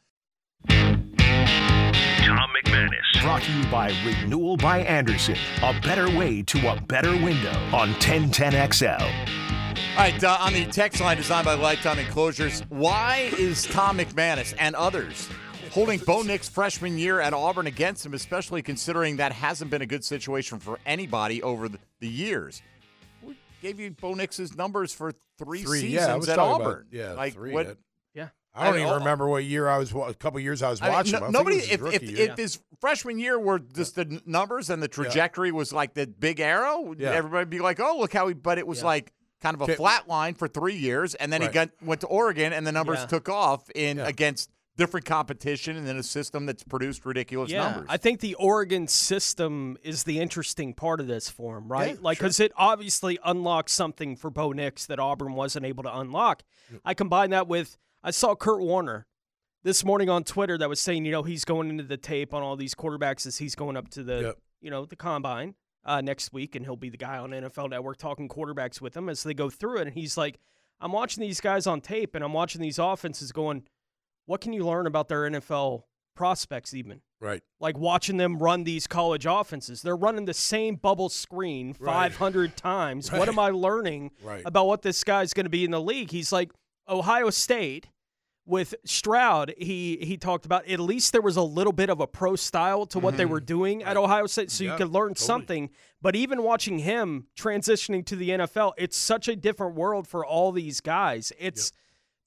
Tom McManus. Brought to you by Renewal by Andersen. A better way to a better window on 1010XL. All right, uh, on the text line designed by Lifetime Enclosures, why is Tom McManus and others holding Bo Nix freshman year at Auburn against him, especially considering that hasn't been a good situation for anybody over the, the years? We gave you Bo Nix's numbers for three, Three, seasons yeah, I was at talking about- Auburn. yeah, like three, what? that- Yeah. I don't I- even oh, remember what year I was. wa- A couple years I was I mean, watching. no- him. I nobody, it was his if, if, rookie year. if his freshman year were just the numbers and the trajectory was like the big arrow, Yeah. everybody would be like, oh, look how he, but it was Yeah. like kind of a flat line for three years. And then he got went to Oregon and the numbers Yeah. took off in Yeah. against different competition and then a system that's produced ridiculous yeah, numbers. I think the Oregon system is the interesting part of this for him, right? Yeah, like, sure. because it obviously unlocks something for Bo Nix that Auburn wasn't able to unlock. I combine that with I saw Kurt Warner this morning on Twitter that was saying, you know, he's going into the tape on all these quarterbacks as he's going up to the, Yep. you know, the combine uh, next week, and he'll be the guy on NFL Network talking quarterbacks with them as they go through it. And he's like, I'm watching these guys on tape, and I'm watching these offenses going, what can you learn about their NFL prospects even? right. like watching them run these college offenses. They're running the same bubble screen Right. 500 times. What am I learning Right. about what this guy's going to be in the league? He's like Ohio State with Stroud. He he talked about at least there was a little bit of a pro style to what they were doing at Ohio State, so Mm-hmm. Yeah, you could learn totally. something. But even watching him transitioning to the NFL, it's such a different world for all these guys. It's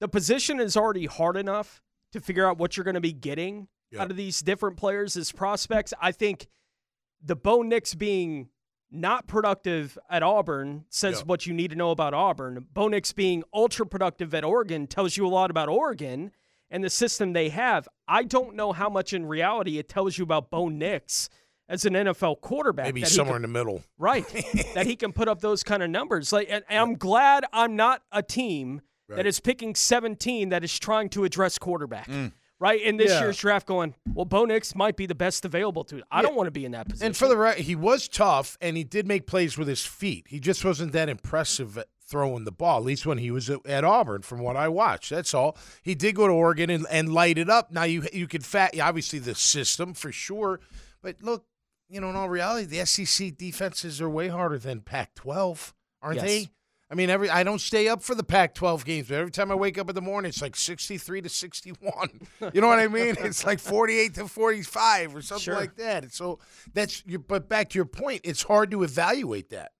the position is already hard enough to figure out what you're going to be getting Yep. out of these different players as prospects. I think the Bo Nix being not productive at Auburn says Yep. what you need to know about Auburn. Bo Nix being ultra productive at Oregon tells you a lot about Oregon and the system they have. I don't know how much in reality it tells you about Bo Nix as an NFL quarterback. Maybe somewhere can- in the middle. right that he can put up those kind of numbers like and, and i'm glad i'm not a team that Right. is picking 17 that is trying to address quarterback mm. right in this Yeah. year's draft going well bo nix might be the best available to i don't want to be in that position And for the right, he was tough, and he did make plays with his feet. He just wasn't that impressive at throwing the ball, at least when he was at, at Auburn, from what I watched. That's all. He did go to Oregon and, and light it up. Now you you could fat obviously the system for sure, but look, you know, in all reality, the SEC defenses are way harder than Pac-12, aren't Yes. they? I mean, every I don't stay up for the Pac-12 games, but every time I wake up in the morning, it's like 63 to 61. You know what I mean? It's like 48 to 45 or something Sure. like that. And so that's your. But back to your point, it's hard to evaluate that.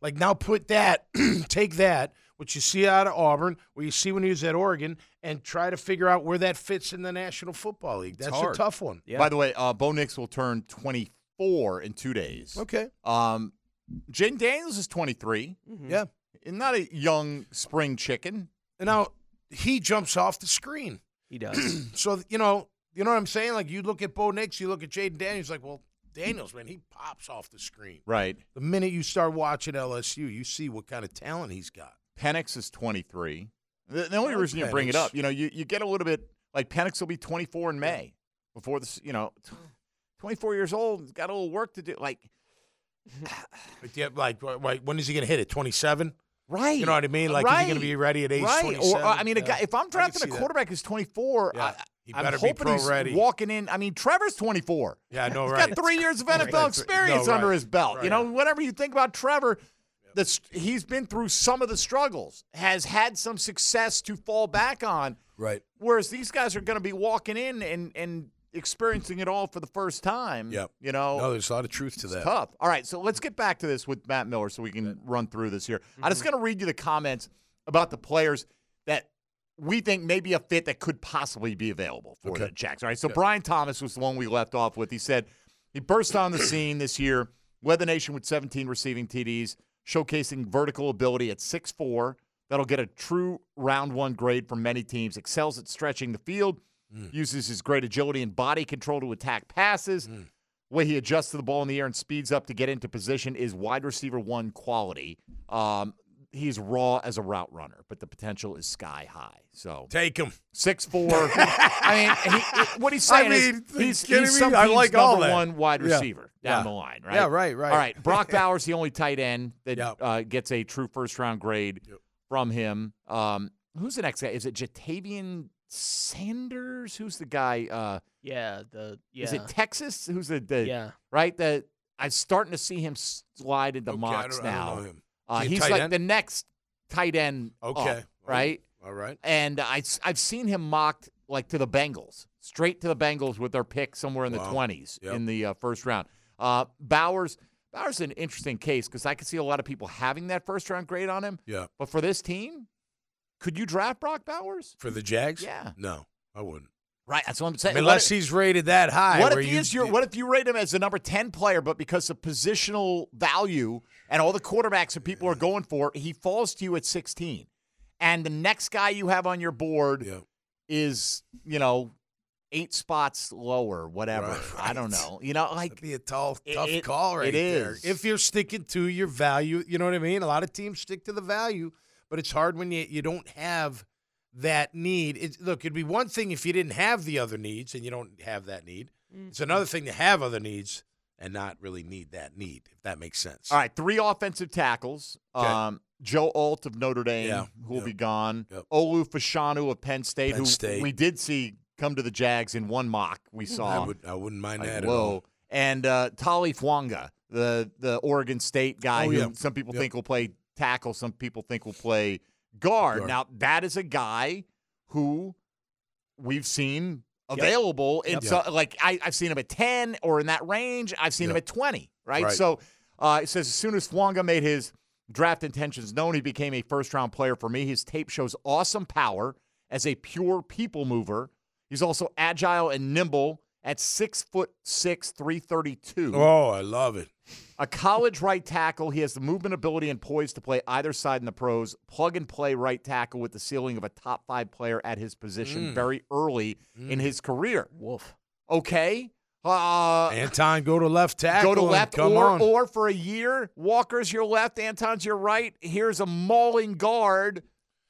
Like now, put that, take that, what you see out of Auburn, what you see when he was at Oregon, and try to figure out where that fits in the National Football League. That's a tough one. Yeah. By the way, uh, Bo Nix will turn 24 in two days. Okay. Um, Jayden Daniels is 23. Yeah. Not a young spring chicken. And now he jumps off the screen. He does. so you know, you know what I'm saying? Like you look at Bo Nix, you look at Jayden Daniels, like, well, Daniels, man, he pops off the screen. Right. The minute you start watching LSU, you see what kind of talent he's got. Penix is 23. The, the only I like reason you bring it up, you know, you, you get a little bit like Penix will be 24 in May before this, you know, 24 years old, got a little work to do. Like, Like, yeah, like, wh- when is he going to hit it? 27? right. You know what I mean? Like, is he going to be ready at age right. 27? Or, uh, I mean, Yeah. guy, if I'm drafting a that. quarterback who's 24, Yeah. I, He I'm be hoping he's pro-ready. walking in. I mean, Trevor's 24. Yeah, I know, He's right. got three years of NFL That's- experience no, under right. his belt. You know, whatever you think about Trevor, that's he's been through some of the struggles, has had some success to fall back on. Right. Whereas these guys are going to be walking in and and experiencing it all for the first time. Yep. You know, No, there's a lot of truth to it's that. tough. All right, so let's get back to this with Matt Miller so we can run through this here. I'm Mm-hmm. just going to read you the comments about the players that we think may be a fit that could possibly be available for Okay. the Jacks. All right, so Okay. Brian Thomas was the one we left off with. He said he burst on the scene this year, led the nation with 17 receiving TDs, showcasing vertical ability at 6'4. That'll get a true round one grade from many teams. Excels at stretching the field, uses his great agility and body control to attack passes. Way he adjusts to the ball in the air and speeds up to get into position is wide receiver one quality. Um, he's raw as a route runner, but the potential is sky high. So Take him. six four. I mean, he, what he's I saying mean, is he's, he's some I like all number one wide Yeah. receiver down Yeah. the line, right? Yeah, right, right. All right, Brock Bowers, the only tight end that Yep. uh, gets a true first round grade from him. Um, who's the next guy? Is it Ja'Tavion Sanders? Who's the guy? Uh, Yeah, the yeah. Is it Texas? Who's the, the Yeah. right? The I'm starting to see him slide into Okay, I mocks don't- I don't now. know him. Uh, he he's like end? the next tight end. up, Okay. right. All right. And I, I've seen him mocked like to the Bengals, straight to the Bengals with their pick somewhere in the 20s Yep. in the uh, first round. Uh, Bowers, Bowers is an interesting case because I could see a lot of people having that first round grade on him. Yeah. But for this team, could you draft Brock Bowers? For the Jags? Yeah. No, I wouldn't. Right. That's what I'm saying. Unless What- he's rated that high. What if he you- is your? What if you rate him as the number ten player, but because of positional value and all the quarterbacks that people are going for, he falls to you at sixteen, and the next guy you have on your board is you know eight spots lower, whatever. Right, I don't know. You know, like That'd be a tall, tough it- call right it there. is. If you're sticking to your value, you know what I mean? A lot of teams stick to the value, but it's hard when you, you don't have that need. It, look, it'd be one thing if you didn't have the other needs and you don't have that need. It's another thing to have other needs and not really need that need, if that makes sense. All right, three offensive tackles. Okay. Um, Joe Alt of Notre Dame, Yeah, who will yep, be gone. yep. Olu Fashanu of Penn State, Penn who State. we did see come to the Jags in one mock we I, saw. would, I wouldn't mind Like, that at whoa. all. And uh, Tali Fwanga, the the Oregon State guy Oh, who yeah. some people Yep. think will play tackle, some people think will play guard. Now that is a guy who we've seen Yep. available. Yep. It's uh, like I, I've seen him at ten or in that range. I've seen him at twenty. Right. Right. So uh, it says as soon as Fwanga made his draft intentions known, he became a first round player for me. His tape shows awesome power as a pure people mover. He's also agile and nimble at six foot six, three thirty two. Oh, I love it. A college right tackle, he has the movement ability and poise to play either side in the pros. Plug and play right tackle with the ceiling of a top five player at his position Mm. very early in his career. Wolf. Okay. Uh, Anton, go to left tackle. go to left Come or, on. or for a year, Walker's your left, Anton's your right. Here's a mauling guard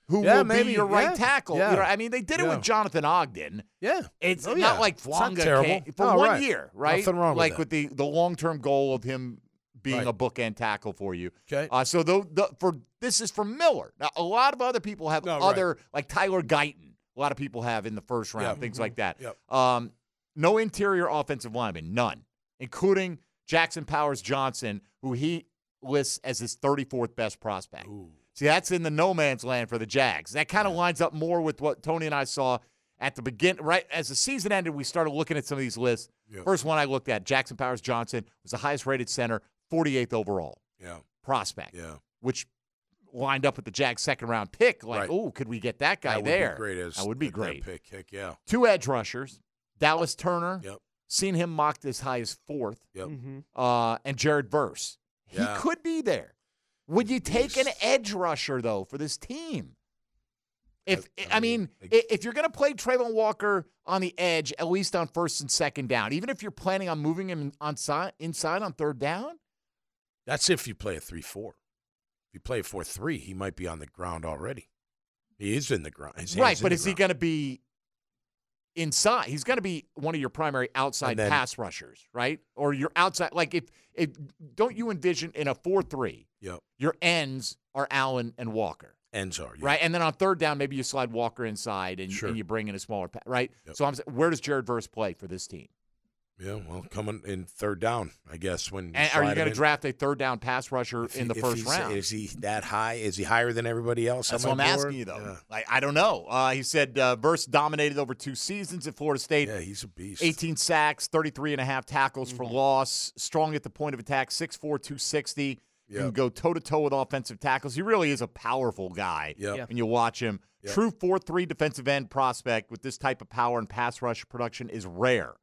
who Yeah, will maybe, be your right yeah, tackle. yeah. You know, I mean, they did it with Jonathan Ogden. yeah. It's Oh, not like Flonga terrible. for No, one right. year, right? Nothing wrong with like that. with the the long term goal of him being Right. a bookend tackle for you. Okay. Uh, so the, the for this is for Miller. Now a lot of other people have No, right. other like Tyler Guyton. A lot of people have in the first round Yeah. things Mhm. like that. Yep. Um, no interior offensive lineman, none, including Jackson Powers Johnson, who he lists as his 34th best prospect. See, that's in the no man's land for the Jags. That kind of lines up more with what Tony and I saw at the begin. Right as the season ended, we started looking at some of these lists. Yeah. First one I looked at, Jackson Powers Johnson, was the highest rated center, 48th overall Yeah. prospect, Yeah. which lined up with the Jags' second round pick. Like, Right. oh, could we get that guy that would there? Be great as that would be at great. pick. Heck yeah. Two edge rushers, Dallas Turner. Yep. Seen him mocked as high as fourth. Yep. Mm-hmm. Uh, and Jared Verse. Yeah. He could be there. Would you take an edge rusher though for this team? If I mean, i- if you're going to play Trayvon Walker on the edge, at least on first and second down, even if you're planning on moving him on side, inside on third down, That's if you play a 3 4. If you play a 4 3, he might be on the ground already. He is in the ground. Right? But is he going to be inside? He's going to be one of your primary outside then- pass rushers, right? Or your outside, like if if don't you envision in a four three, Yep. your ends are Allen and Walker. Ends are, yeah. Right, and then on third down, maybe you slide Walker inside and, Sure. and you bring in a smaller, right? So I'm saying, where does Jared Verse play for this team? Yeah, well, coming in third down, I guess. When And are you going to draft a third down pass rusher If in the first round? Is he that high? Is he higher than everybody else? That's what I'm my asking you, though. Yeah. Like, I don't know. Uh, he said uh, Verse dominated over two seasons at Florida State. Yeah, he's a beast. 18 sacks, 33 and a half tackles for loss, strong at the point of attack, 6'4", 260. You can go toe-to-toe with offensive tackles. He really is a powerful guy Yep. Yeah. when you watch him. Yep. True 4-3 defensive end prospect with this type of power and pass rush production is rare,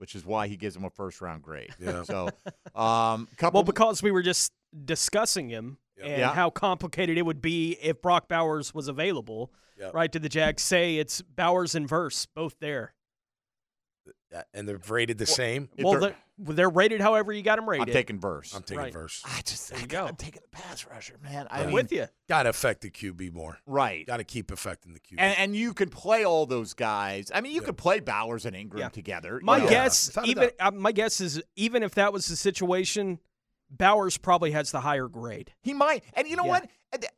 which is why he gives him a first-round grade. Yeah. So, um, couple Well, because we were just discussing him and Yeah. how complicated it would be if Brock Bowers was available. Yep. Right? Did the Jags say it's Bowers and Verse both there? Yeah, and they're rated the same. Well, they're, they're rated however you got them rated. I'm taking Verse. I'm taking Right. verse. I just There you I, go. I'm taking the pass rusher, man. I I'm mean, with you. Got to affect the QB more. Right. Got to keep affecting the QB. And, and you can play all those guys. I mean, you Yeah. could play Bowers and Ingram Yeah. together. My you know. guess, without a even uh, my guess is, even if that was the situation, Bowers probably has the higher grade. he might. And you know Yeah. what?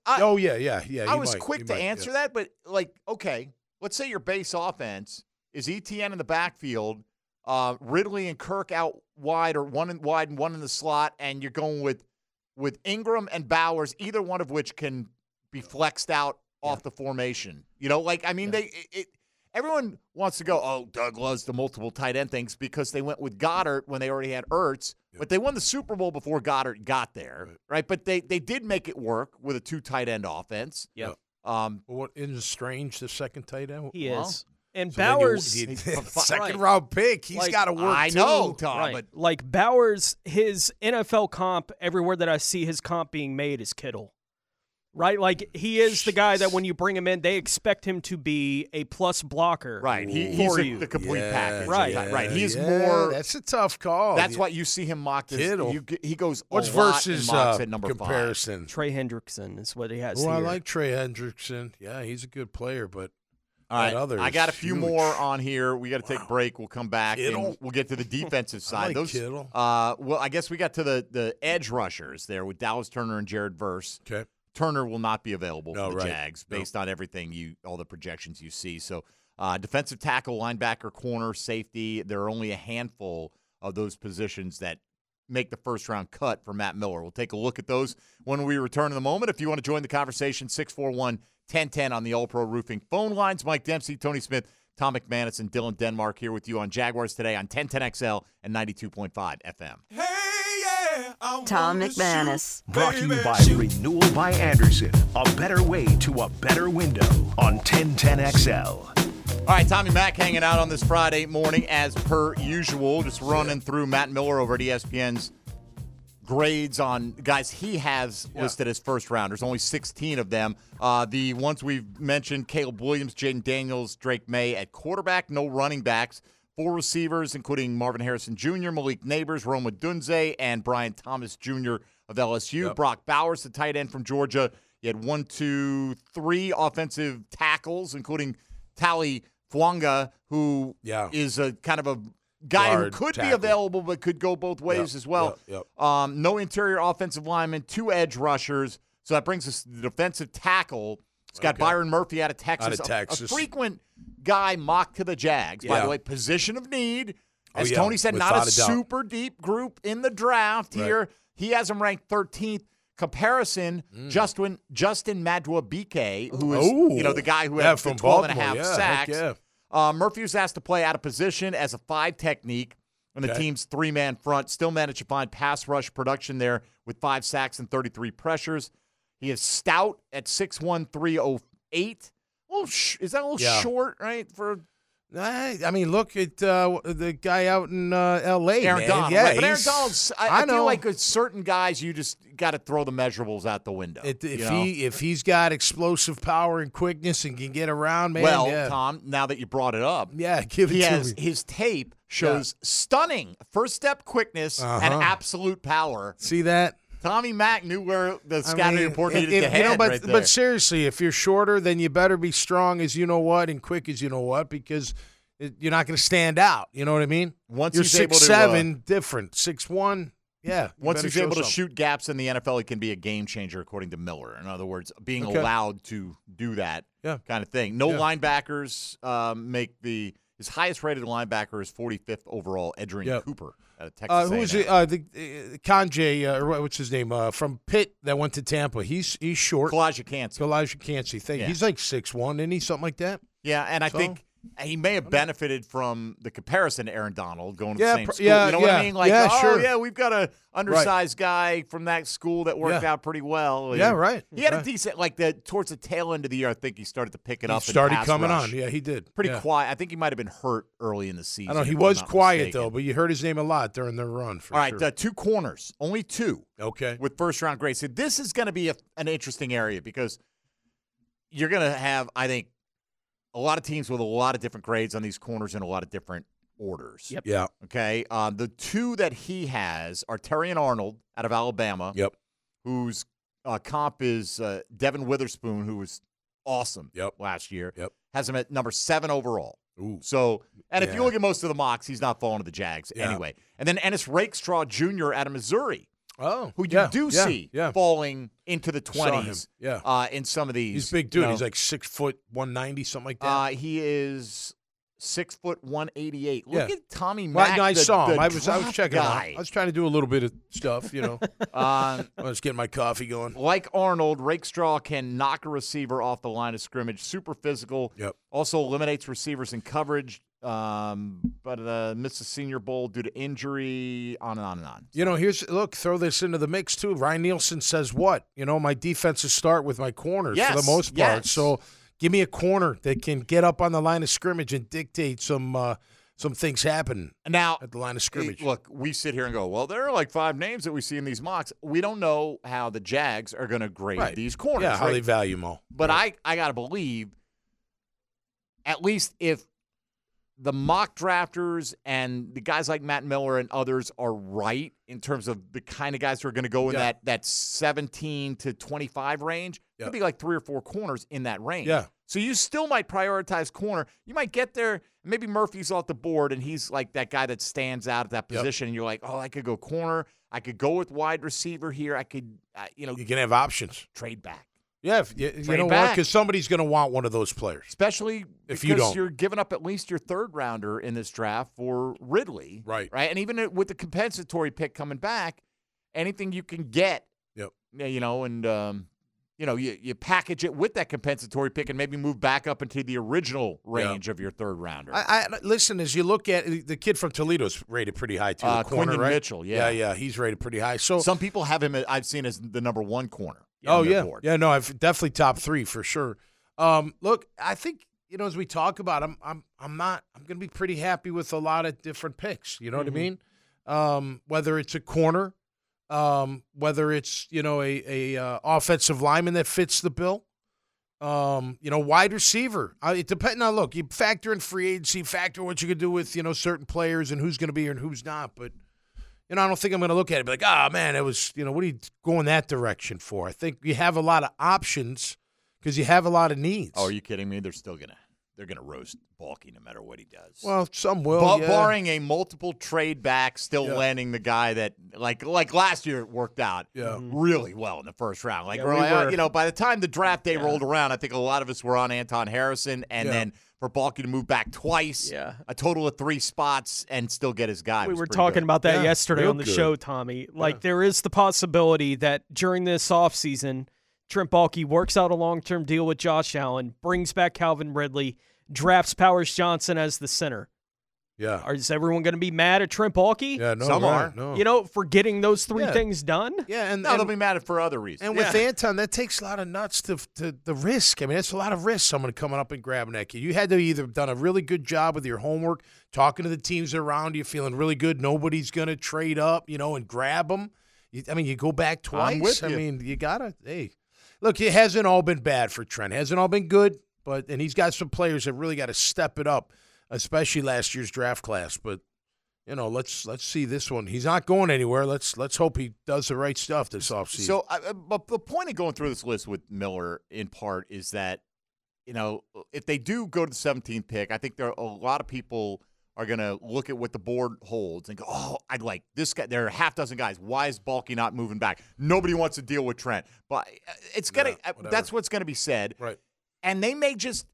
I, oh yeah, yeah, yeah. I was might, quick he to might, answer yeah. that, but like, okay, let's say your base offense is ETN in the backfield, uh, Ridley and Kirk out wide or one in wide and one in the slot, and you're going with with Ingram and Bowers, either one of which can be flexed out off the formation. You know, like I mean, they it, it, everyone wants to go, oh, Doug loves the multiple tight end things because they went with Goedert when they already had Ertz, but they won the Super Bowl before Goedert got there, right? But they they did make it work with a two tight end offense. Yeah. Um, Well, what isn't Strange the second tight end? He Well, is. And So then you- Bowers, you- Right. second round pick. He's Like, got to work. I too. know, Tom, right? but like Bowers, his NFL comp, everywhere that I see his comp being made is Kittle. Right? Like he is the guy that when you bring him in, they expect him to be a plus blocker. right, he, for he's a, you. the complete Yeah, package. Right. yeah, right. He's yeah, more. That's a tough call. That's Yeah. why you see him mocked as Kittle. you, he goes. What's versus in uh, at number five. comparison? Trey Hendrickson is what he has Oh, I like Trey Hendrickson. Yeah, he's a good player, but All right, that other I got a few huge. more on here. We got to take a break. We'll come back Kittle? and we'll get to the defensive side. like Those, Kittle. uh, well, I guess we got to the the edge rushers there with Dallas Turner and Jared Verse. Okay. Turner will not be available No, for the right. Jags No. based on everything you, all the projections you see. So, uh, defensive tackle, linebacker, corner, safety. There are only a handful of those positions that make the first round cut for Matt Miller. We'll take a look at those when we return in a moment. If you want to join the conversation, 641 1010 on the All Pro Roofing phone lines. Mike Dempsey, Tony Smith, Tom McManus, and Dylan Denmark here with you on Jaguars today on 1010XL and 92.5 FM. Hey, yeah, Tom McManus. Brought to you by Renewal by Andersen, a better way to a better window on 1010XL. All right, Tommy Mack hanging out on this Friday morning as per usual, just running through Matt Miller over at ESPN's grades on guys he has listed as first rounders. Only 16 of them. Uh, the ones we've mentioned: Caleb Williams, Jayden Daniels, Drake Maye at quarterback. No running backs. Four receivers, including Marvin Harrison Jr., Malik Nabers, Rome Odunze, and Brian Thomas Jr. of LSU. Brock Bowers, the tight end from Georgia. You had one, two, three offensive tackles, including Tally Fuanga, who is Yeah. a kind of a guy Guard who could be available but could go both ways Yep, as well. yep, Um, no interior offensive lineman, two edge rushers. So that brings us to the defensive tackle. It's got Okay. Byron Murphy out of Texas, Out of a- Texas. A, frequent guy mocked to the Jags. By the way, position of need. Oh, As yeah, Tony said, not a a super deep group in the draft Right. here. He has him ranked 13th. Comparison, Justin Justin Madubuike, who is Mm. You know the guy who Yeah, had from 12 and a Baltimore. half Yeah, sacks. Uh, Murphy was asked to play out of position as a five technique on the Okay. team's three man front. Still managed to find pass rush production there with five sacks and 33 pressures. He is stout at 6'1, 308. Well, sh- is that a little Yeah. short, right? For I, I mean, look at uh, the guy out in uh, L.A. Aaron man. Donald. Yeah, right? But Aaron Donald's, I, I I, know. feel like with certain guys, you just got to throw the measurables out the window. It- if you know? he if he's got explosive power and quickness and can get around, man. well, yeah. Tom, now that you brought it up, Yeah, give it he to has me. his tape shows stunning first step quickness and Uh-huh. absolute power. See that? Tommy Mack knew where the scouting mean, report needed if- to head know, but, right there. but seriously, if you're shorter, then you better be strong as you know what and quick as you know what because it, you're not going to stand out. You know what I mean? Once you're he's six able to, seven, uh, different. Six one, yeah. Once he's able to shoot gaps in the NFL, he can be a game changer, according to Miller. In other words, being Okay. allowed to do that Yeah. kind of thing. No Yeah. linebackers um, make the his highest rated linebacker is 45th overall, Edgerrin Yeah. Cooper at a Texas. Uh, who's A&M. it? Uh, the uh, Kanjay, uh, or what's his name? Uh, from Pitt that went to Tampa. He's he's short. Elijah Kancey. Elijah Kancey. Thing. Yeah. He's like six one, isn't he? Something like that. Yeah, and I So- think he may have benefited from the comparison to Aaron Donald going to Yeah, the same school. yeah, you know what I mean? Like, yeah, oh sure. yeah, we've got a undersized guy from that school that worked Yeah. out pretty well. Yeah, right, He had a decent like the towards the tail end of the year. I think he started to pick it He up. started coming rush. on. Yeah, he did. Pretty Yeah. quiet. I think he might have been hurt early in the season. I know he was quiet mistaken. though, but you heard his name a lot during the run. For All right, sure. uh, two corners, only two. Okay. With first round grades. So this is going to be a, an interesting area because you're going to have, I think, a lot of teams with a lot of different grades on these corners in a lot of different orders. Yep. Yeah. Okay. Uh, the two that he has are Terrion Arnold out of Alabama. Yep. Whose uh, comp is uh, Devon Witherspoon, who was awesome Yep. last year. Yep. Has him at number seven overall. Ooh. So, and if Yeah. you look at most of the mocks, he's not falling to the Jags Yeah. anyway. And then Ennis Rakestraw Jr. out of Missouri, Oh, who you yeah, do yeah, see Yeah. falling into the twenties. yeah. Uh, in some of these, He's a big you dude. know. He's like six foot, one ninety, something like that. Uh, he is six foot one eighty eight. Look at Tommy Well, Mack. no, I the- saw him. I was I was checking guy. I was trying to do a little bit of stuff, you know. Um, I was getting my coffee going. like Arnold, Rakestraw can knock a receiver off the line of scrimmage. Super physical. Yep. Also eliminates receivers in coverage. Um, but uh, missed the Senior Bowl due to injury. On and on and on. You know, here's look, throw this into the mix too. Ryan Nielsen says what? You know, my defenses start with my corners for the most part. yes. So give me a corner that can get up on the line of scrimmage and dictate some uh, some things happen Now, at the line of scrimmage. Look, we sit here and go, well, there are like five names that we see in these mocks. We don't know how the Jags are going to grade Right. these corners. yeah, how right? they value them all. But I, I got to believe, at least if the mock drafters and the guys like Matt Miller and others are right in terms of the kind of guys who are going to go in Yeah. that, that 17 to 25 range, Yeah. could be like three or four corners in that range. Yeah. So you still might prioritize corner. You might get there. Maybe Murphy's off the board and he's like that guy that stands out at that Yep. position. And you're like, oh, I could go corner. I could go with wide receiver here. I could, uh, you know, You can have options. trade back. Yeah, if, you, you know what? Because somebody's going to want one of those players. especially If you don't. You're giving up at least your third rounder in this draft for Ridley, Right. Right, and even with the compensatory pick coming back, anything you can get, Yep. you know, and um, you know, you, you package it with that compensatory pick and maybe move back up into the original range of your third rounder. I, I listen as you look at the kid from Toledo's rated pretty high too. Uh, the corner, right? Mitchell, yeah. yeah, yeah, he's rated pretty high. So Some people have him. I've seen as the number one corner. Oh yeah, board. yeah. No, I've definitely top three for sure. Um, look, I think you know as we talk about, I'm I'm I'm not I'm going to be pretty happy with a lot of different picks. You know what I Mm-hmm. mean? Um, whether it's a corner, um, whether it's you know a a uh, offensive lineman that fits the bill. Um, you know, wide receiver. Uh, it depends. Now, look, you factor in free agency, factor what you could do with you know certain players and who's going to be here and who's not. But you know, I don't think I'm going to look at it be like, ah, man, it was, you know, what are you going that direction for? I think you have a lot of options because you have a lot of needs. Oh, are you kidding me? They're still gonna they're gonna roast Baalke no matter what he does. well, some will. Ba- yeah. barring a multiple trade back, still Yeah. landing the guy that like like last year it worked out Yeah. really well in the first round. Like Yeah, we're like, uh, were- you know, by the time the draft day rolled around, I think a lot of us were on Anton Harrison, and Yeah. then for Baalke to move back twice, Yeah. a total of three spots, and still get his guy. we was were talking good. about that Yeah, yesterday on the good. show, Tommy. Like there is the possibility that during this offseason, Trent Baalke works out a long-term deal with Josh Allen, brings back Calvin Ridley, drafts Powers Johnson as the center. Yeah. Are, is everyone going to be mad at Trent Baalke? Yeah, no, Some are. No. You know, for getting those three Yeah. things done? yeah, and, No, and they'll be mad at for other reasons. And with Yeah. Anton, that takes a lot of nuts to, to the risk. I mean, it's a lot of risk. Someone coming up and grabbing that kid. You had to either done a really good job with your homework, talking to the teams around you, feeling really good. Nobody's going to trade up, you know, and grab them. You, I mean, you go back twice. I'm with I mean, you gotta. Hey, look, it hasn't all been bad for Trent. It hasn't all been good, but and he's got some players that really got to step it up, especially last year's draft class. But you know, let's let's see this one. He's not going anywhere. Let's let's hope he does the right stuff this offseason. So, I- I- but the point of going through this list with Miller, in part, is that you know if they do go to the 17th pick, I think there are a lot of people are going to look at what the board holds and go, "Oh, I'd like this guy." There are a half dozen guys. Why is Baalke not moving back? Nobody wants to deal with Trent, but uh, it's gonna. Yeah, uh, that's what's going to be said, right. And they may just.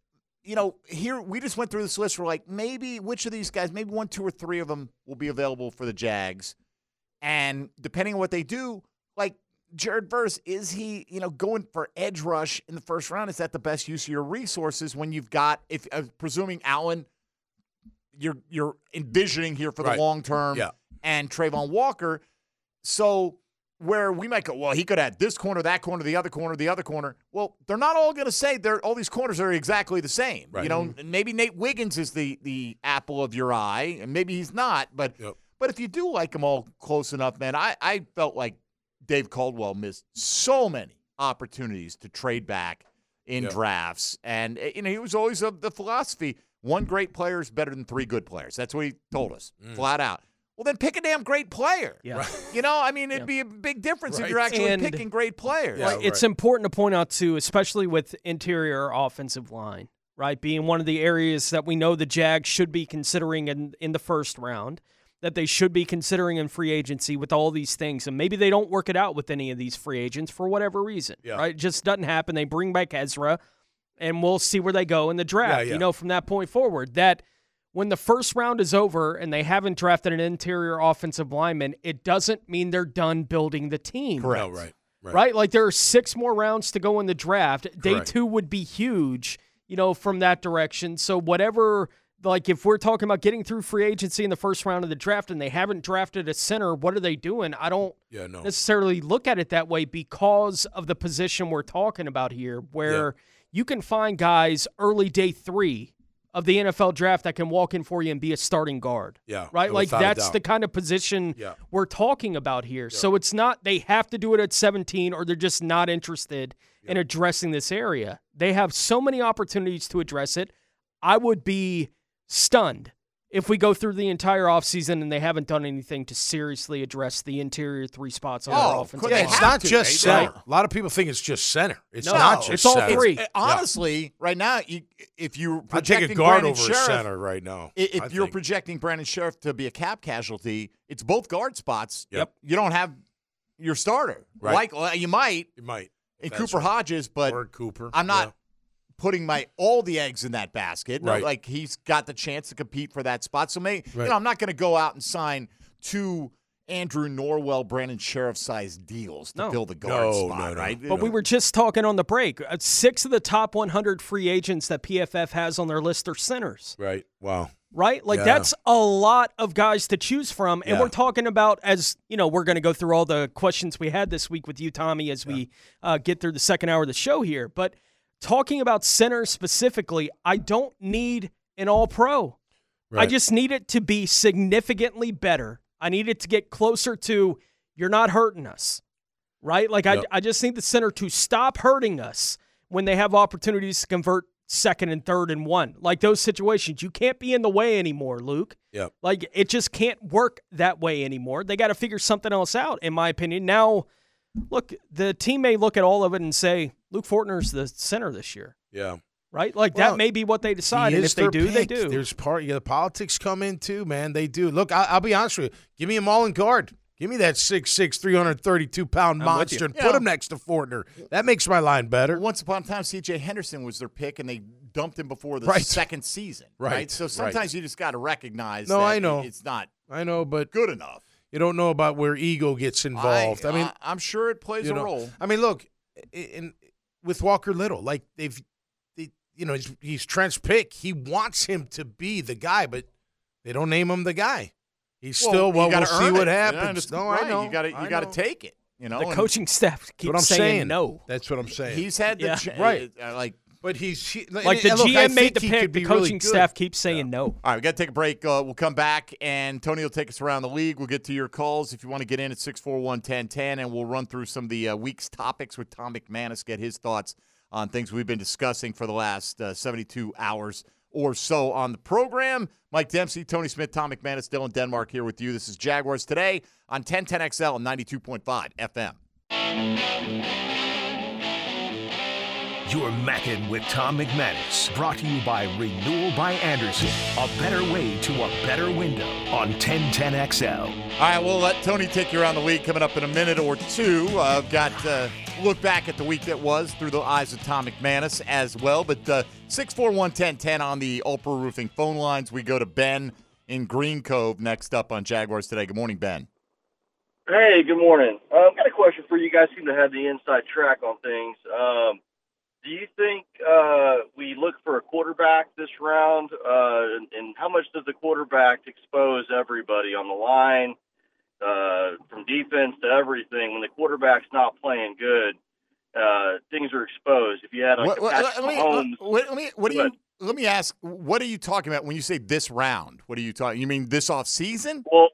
You know, here we just went through this list. We're like, maybe which of these guys, maybe one, two, or three of them will be available for the Jags. And depending on what they do, like Jared Verse, is he, you know, going for edge rush in the first round? Is that the best use of your resources when you've got, if uh, presuming Allen, you're you're envisioning here for the Right. long term, Yeah. and Trayvon Walker. So where we might go, well, he could add this corner, that corner, the other corner, the other corner. Well, they're not all going to say they're all these corners are exactly the same. Right. You know, maybe Nate Wiggins is the the apple of your eye, and maybe he's not. But Yep. but if you do like them all close enough, man, I I felt like Dave Caldwell missed so many opportunities to trade back in Yep. drafts, and uh, you know he was always of the philosophy: one great player is better than three good players. That's what he told us Mm. flat out. Well, then pick a damn great player. Yeah. You know, I mean, it'd be a big difference if you're actually And- picking great players. Yeah, Like, It's important to point out, too, especially with interior offensive line, right? Being one of the areas that we know the Jags should be considering in, in the first round, that they should be considering in free agency with all these things. And maybe they don't work it out with any of these free agents for whatever reason, Yeah. right? It just doesn't happen. They bring back Ezra, and we'll see where they go in the draft, Yeah, yeah. you know, from that point forward. That when the first round is over and they haven't drafted an interior offensive lineman, it doesn't mean they're done building the team No, Oh, right. Right. right? Like there are six more rounds to go in the draft. Day Correct. two would be huge, you know, from that direction. So whatever, like if we're talking about getting through free agency in the first round of the draft and they haven't drafted a center, what are they doing? I don't Yeah, no. necessarily look at it that way because of the position we're talking about here, where you can find guys early day three of the NFL draft that can walk in for you and be a starting guard. Yeah, Right? Like that's the kind of position Yeah. we're talking about here. So it's not they have to do it at 17 or they're just not interested in addressing this area. They have so many opportunities to address it. I would be stunned if we go through the entire offseason and they haven't done anything to seriously address the interior three spots on Oh, their offensive could Yeah, it's have not to, just right? center. A lot of people think it's just center. It's No, not just it's all center. three. Honestly, right now, you, if you're I'd take projecting a guard Brandon over Sheriff, center right now. If I you're think. projecting Brandon Scherff to be a cap casualty, it's both guard spots. Yep. You don't have your starter. Right. Like well, you might you might in That's Cooper right. Hodges, but or Cooper. I'm not Yeah. Putting my all the eggs in that basket. No, Right. like he's got the chance to compete for that spot. So maybe Right. you know I'm not going to go out and sign two Andrew Norwell, Brandon Scherff sized deals to No. fill the guard No, spot, no, no. right? But we were just talking on the break. Uh, Six of the top 100 free agents that PFF has on their list are centers, Right. Wow. right? Like Yeah. that's a lot of guys to choose from. And Yeah. we're talking about, as you know, we're going to go through all the questions we had this week with you, Tommy, as we uh, get through the second hour of the show here. But talking about center specifically, I don't need an all pro. I just need it to be significantly better. I need it to get closer to you're not hurting us, right? Like Yep. I, I just need the center to stop hurting us when they have opportunities to convert second and third and one. Like those situations, you can't be in the way anymore, Luke. Yep. Like it just can't work that way anymore. They got to figure something else out, in my opinion. Now, look, the team may look at all of it and say Luke Fortner's the center this year, Yeah. right? Like Well, that may be what they decide, and if they their do, they do. There's part. Yeah, the politics come in too, man. They do. Look, I, I'll be honest with you. Give me a all in guard. Give me that 6'6", 332 pound I'm monster and Yeah. put him next to Fortner. That makes my line better. Once upon a time, C.J. Henderson was their pick, and they dumped him before the Right. second season. Right, So right. sometimes you just got to recognize. No, that I know. it's not I know, but good enough. you don't know about where ego gets involved. I, mean, I, am sure it plays a know, role. I mean, look, in with Walker Little, like they've, they, you know, he's, he's Trent's pick. He wants him to be the guy, but They don't name him the guy. He's Well, still you well. gotta We'll see earn what it. You know, happens. No, right, I know. You got to, you got to take it. You know, the coaching staff keeps what I'm saying, saying. no. That's what I'm saying. He's had the Yeah. ch- Right. uh, like but he's he, Like the and look, I GM made the pick, the be really coaching staff keeps saying no. All right, we got to take a break. Uh, we'll come back, and Tony will take us around the league. We'll get to your calls if you want to get in at 641 1010, and we'll run through some of the uh, week's topics with Tom McManus, get his thoughts on things we've been discussing for the last uh, 72 hours or so on the program. Mike Dempsey, Tony Smith, Tom McManus, Dylan Denmark here with you. This is Jaguars Today on 1010XL 92.5 FM. You're macking with Tom McManus. Brought to you by Renewal by Andersen. A better way to a better window on 1010XL. All right, we'll let Tony take you around the league coming up in a minute or two. Uh, I've got uh, look back at the week that was through the eyes of Tom McManus as well. But uh, 641 on the Ultra Roofing phone lines. We go to Ben in Green Cove next up on Jaguars Today. Good morning, Ben. Hey, good morning. Uh, I've got a question for you. You guys seem to have the inside track on things. Um, do you think uh, we look for a quarterback this round? Uh, and, and how much does the quarterback expose everybody on the line, uh, from defense to everything? When the quarterback's not playing good, uh, things are exposed. If you had like What, let, me, Mahomes, let me, what do you, let me ask, what are you talking about when you say this round? What are you talking? You mean this off season? well,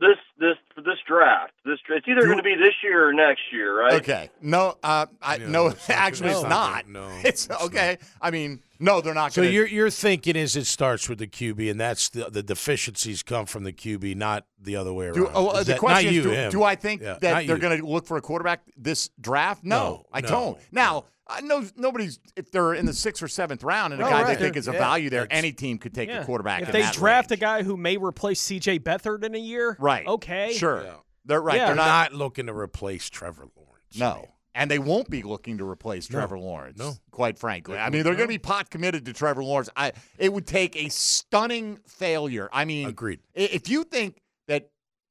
this this for this draft, this it's either going to be this year or next year, right? Okay. No, uh, I, Yeah, no, it's actually, it's it's not. not no, it's, it's okay. I mean, no, they're not So going to. your your thinking is it starts with the QB, and that's the the deficiencies come from the QB, not the other way around. Do, oh, uh, the that- question not is, you, do, do I think Yeah, that they're going to look for a quarterback this draft? No, No, I no, don't. Now, I know nobody's if they're in the sixth or seventh round and a Oh, guy right. they think is a Yeah. value there, any team could take Yeah. a quarterback. If in they that draft range. a guy who may replace C.J. Beathard in a year, right? Okay, sure, Yeah. They're right. Yeah. They're They're not. not looking to replace Trevor Lawrence. No. And they won't be looking to replace No. Trevor Lawrence. No. Quite frankly. I mean, they're going to be pot committed to Trevor Lawrence. I it would take a stunning failure. I mean, Agreed. if you think that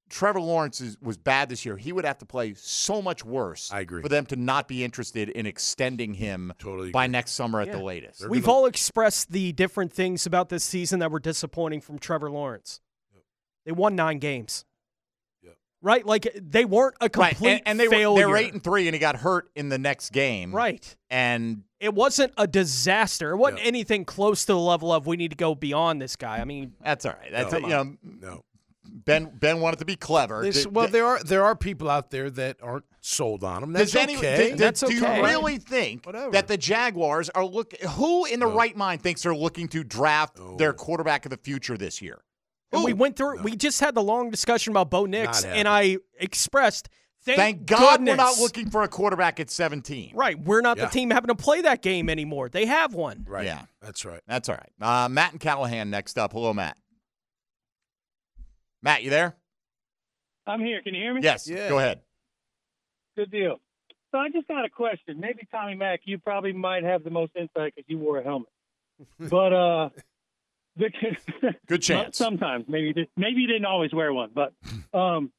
Trevor Lawrence is, was bad this year, he would have to play so much worse I agree. for them to not be interested in extending him Totally by agree. next summer at Yeah. the latest. They're We've gonna- all expressed the different things about this season that were disappointing from Trevor Lawrence. They won nine games. Yep. Right? Like they weren't a Right, complete and, and they failure. were they were eight and three, and he got hurt in the next game. right. and It wasn't a disaster. It wasn't Yeah. anything close to the level of we need to go beyond this guy. I mean, that's all right. That's No. it. You know, No. Ben Ben wanted to be clever. This- Th- well, th- there are there are people out there that aren't sold on him. That's any- okay. do- That's do, do okay. you really think Whatever. that the Jaguars are look? Who in the No. right mind thinks they're looking to draft No. their quarterback of the future this year? And Who? we went through. We just had the long discussion about Bo Nix, and I expressed thank, Thank God we're not looking for a quarterback at 17. Right, we're not Yeah. the team having to play that game anymore. They have one. right. Yeah. That's right. That's all right. Uh, Matt and Callahan next up. Hello, Matt. Matt, you there? I'm here. Can you hear me? Yes. Yeah. Go ahead. Good deal. So I just got a question. Maybe Tommy Mack, you probably might have the most insight because you wore a helmet. But uh, the, Good chance. Sometimes maybe maybe you didn't always wear one, but um,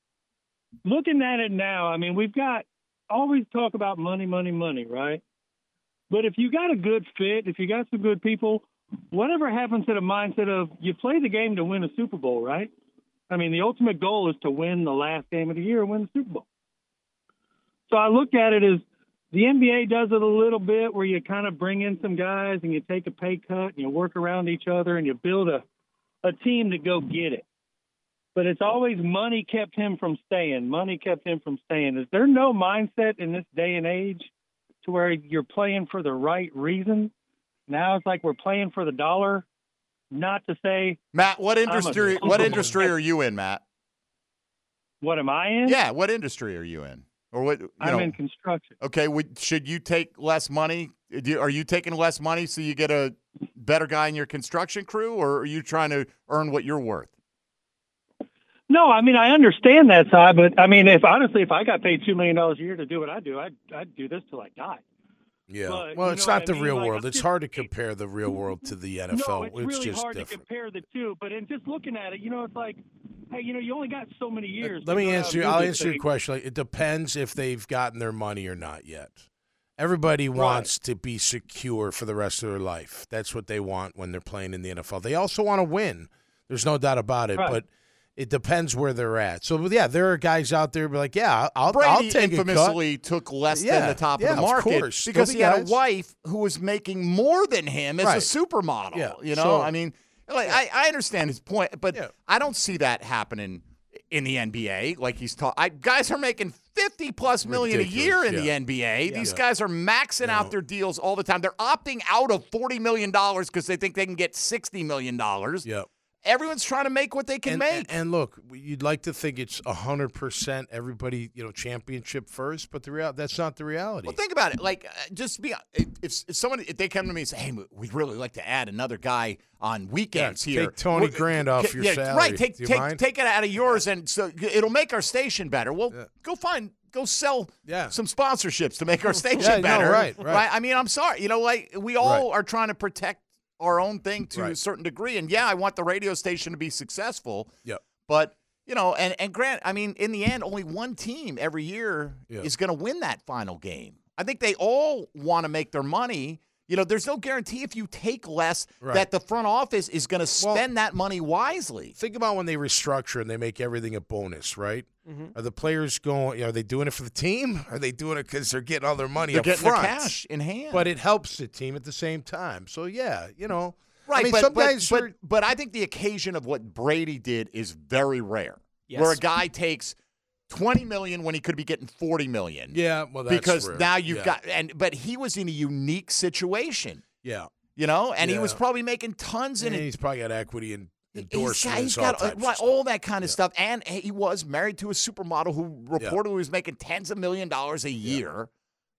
looking at it now, I mean, we've got always talk about money, money, money, right? But if you got a good fit, if you got some good people, whatever happens to the mindset of you play the game to win a Super Bowl, right? I mean, the ultimate goal is to win the last game of the year and win the Super Bowl. So I look at it as the NBA does it a little bit where you kind of bring in some guys and you take a pay cut and you work around each other and you build a, a team to go get it. But it's always money kept him from staying. Money kept him from staying. Is there no mindset in this day and age to where you're playing for the right reason? Now it's like we're playing for the dollar, not to say Matt, what industry? What industry are you in, Matt? what am I in? Yeah. What industry are you in? Or what? You I'm know, in construction. Okay, would, should you take less money? Do- Are you taking less money so you get a better guy in your construction crew, or are you trying to earn what you're worth? No, I mean I understand that side, but I mean if honestly if I got paid two million dollars a year to do what I do, I'd I'd do this till I die. Yeah. But, well, it's not the mean? real Like, world. It's just- hard to compare the real world to the NFL. No, it's, really just hard to compare the two. But in just looking at it, you know, it's like, hey, you know, you only got so many uh, years. Let me answer. You, I'll answer your question. Like, it depends if they've gotten their money or not yet. Everybody wants to be secure for the rest of their life. That's what they want when they're playing in the NFL. They also want to win. There's no doubt about it. Right. But it depends where they're at. So yeah, there are guys out there be like, yeah, I'll, Brady I'll take a cut. infamously took less Yeah, than the top yeah, of the of market course. because he be had a wife who was making more than him as a supermodel. Yeah, You know, so- I mean, like I, I understand his point, but I don't see that happening in the NBA. Like he's talking, guys are making fifty plus million a year in the NBA. These guys are maxing out their deals all the time. They're opting out of forty million dollars because they think they can get sixty million dollars. Yep. Everyone's trying to make what they can and, make. And, and look, you'd like to think it's hundred percent everybody, you know, championship first, but the real that's not the reality. Well, think about it. Like, uh, just be if, if someone if they come to me and say, "Hey, we'd really like to add another guy on weekends Yeah, here," take Tony We're- Grand off your yeah, salary. right? Take take mind? take it out of yours, and so it'll make our station better. Well, go find go sell Yeah. some sponsorships to make our station Yeah, no, better. right, right. I mean, I'm sorry. You know, like we all are trying to protect our own thing to a certain degree, and yeah, I want the radio station to be successful. Yep. But you know, and and Grant, I mean, in the end, only one team every year Yeah. is going to win that final game. I think they all want to make their money. You know, there's no guarantee if you take less Right. that the front office is going to spend that money wisely. Think about when they restructure and they make everything a bonus, right? Mhm. Are the players going? Are they doing it for the team? Are they doing it because they're getting all their money They're getting their front? cash in hand. But it helps the team at the same time. So yeah, you know, Right, I mean, but, but, but, but I think the occasion of what Brady did is very rare. Yes. Where a guy takes 20 million when he could be getting 40 million. Yeah, well, that's because rare. now you've Yeah. got and but he was in a unique situation. Yeah. You know, and he was probably making tons in And it. he's probably got equity and He's endorsements. got, he's all got types of right, all that kind of stuff. And he was married to a supermodel who reportedly was making tens of million dollars a year.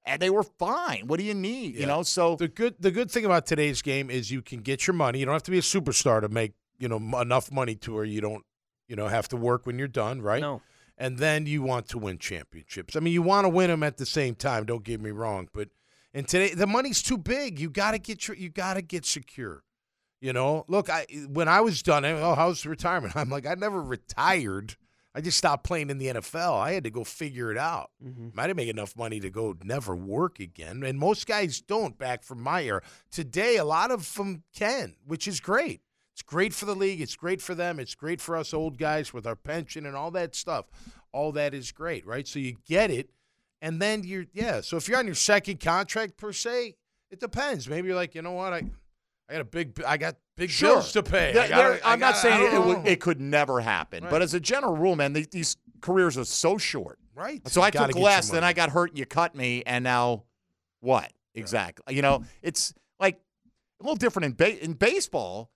And they were fine. What do you need? You know, so the good the good thing about today's game is you can get your money. You don't have to be a superstar to make you know enough money to where you don't you know have to work when you're done, right? No. And then you want to win championships. I mean, you want to win them at the same time. Don't get me wrong, but and today the money's too big. You got to get your you got to get secure. You know, look, I when I was done, oh, how's retirement? I'm like, I never retired. I just stopped playing in the NFL. I had to go figure it out. Mm-hmm. I didn't make enough money to go never work again, and most guys don't. Back from my era, today a lot of them can, which is great. It's great for the league. It's great for them. It's great for us old guys with our pension and all that stuff. All that is great, right? So you get it, and then you're yeah. So if you're on your second contract per se, it depends. Maybe you're like, you know what, I I got a big I got big Sure. bills to pay. There- gotta- I'm not gotta- saying it, would, it could never happen, Right. but as a general rule, man, these, these careers are so short. Right. So You I took less, then. I got hurt, and you cut me, and now what? Exactly. You know, it's like a little different in ba- in baseball.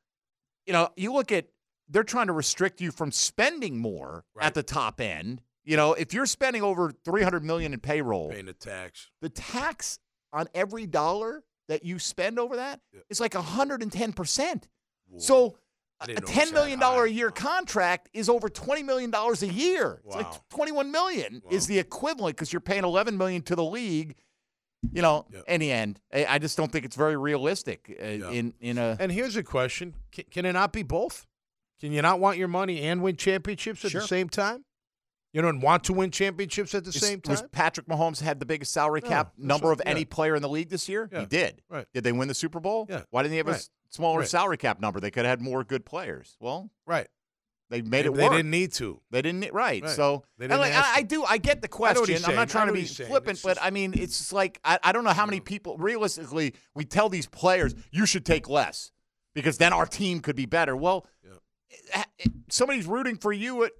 You know, you look at they're trying to restrict you from spending more at the top end. You know, if you're spending over 300 million in payroll, paying the tax. the tax on every dollar that you spend over that is like 110%. So a didn't know it was $10 that million dollar a year contract is over $20 million a year. It's Wow. like 21 million is the equivalent because you're paying 11 million to the league. You know, in the end, I I just don't think it's very realistic uh, in in a And here's a question: can, can it not be both? Can you not want your money and win championships at Sure. the same time? You don't want to win championships at the Is- same Was time. Patrick Mahomes had the biggest salary cap that's number what- of any player in the league this year? Yeah, He did. right. Did they win the Super Bowl? Yeah. Why didn't he have a Right. s- smaller Right. salary cap number? They could have had more good players. Well, Right. They made it They work. didn't need to. They didn't need- right. Right. So They and didn't like, I, I do. I get the I know what question. I'm not trying to be flippant, It's but I mean, it's just like I, I don't know how many people realistically we tell these players you should take less because then our team could be better. Well, eh, eh, somebody's rooting for you at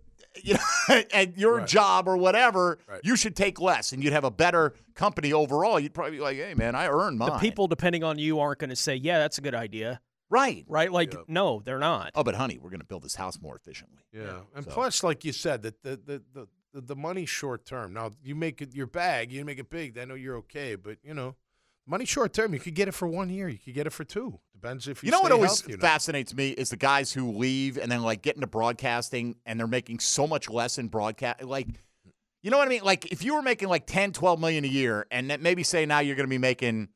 you know at your Right. job or whatever. Right. You should take less, and you'd have a better company overall. You'd probably be like, "Hey, man, I earned mine." The people depending on you aren't going to say, "Yeah, that's a good idea." Right. Right? Like no, they're not. Oh, but honey, we're going to build this house more efficiently. Yeah, and So- plus, like you said, that the the the the, the money's short term. Now you make it your bag, you make it big. I know you're okay, but you know, money short term. You could get it for one year. You could get it for two. Depends if you. You know what always healthy or not. fascinates me is the guys who leave and then like get into broadcasting and they're making so much less in broadcast. Like, you know what I mean? Like if you were making like 10, 12 million a year and then maybe say now you're going to be making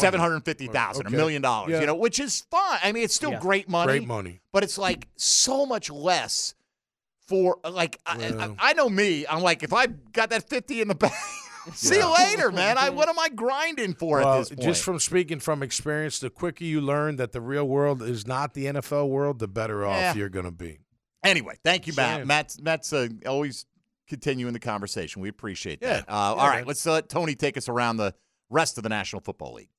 750,000, a Okay. million dollars, Yeah. you know, which is fine. I mean, it's still Yeah. great money. Great money. But it's like so much less for like I, I, I know me. I'm like if I got that 50 in the bank See you later, man. I what am I grinding for well, at this point? just from speaking from experience, the quicker you learn that the real world is not the NFL world, the better off you're going to be. Anyway, thank you, Matt. Matt's Matt's uh, always continuing the conversation. We appreciate Yeah. that. Uh, Yeah, all right, man. let's let Tony take us around the rest of the National Football League.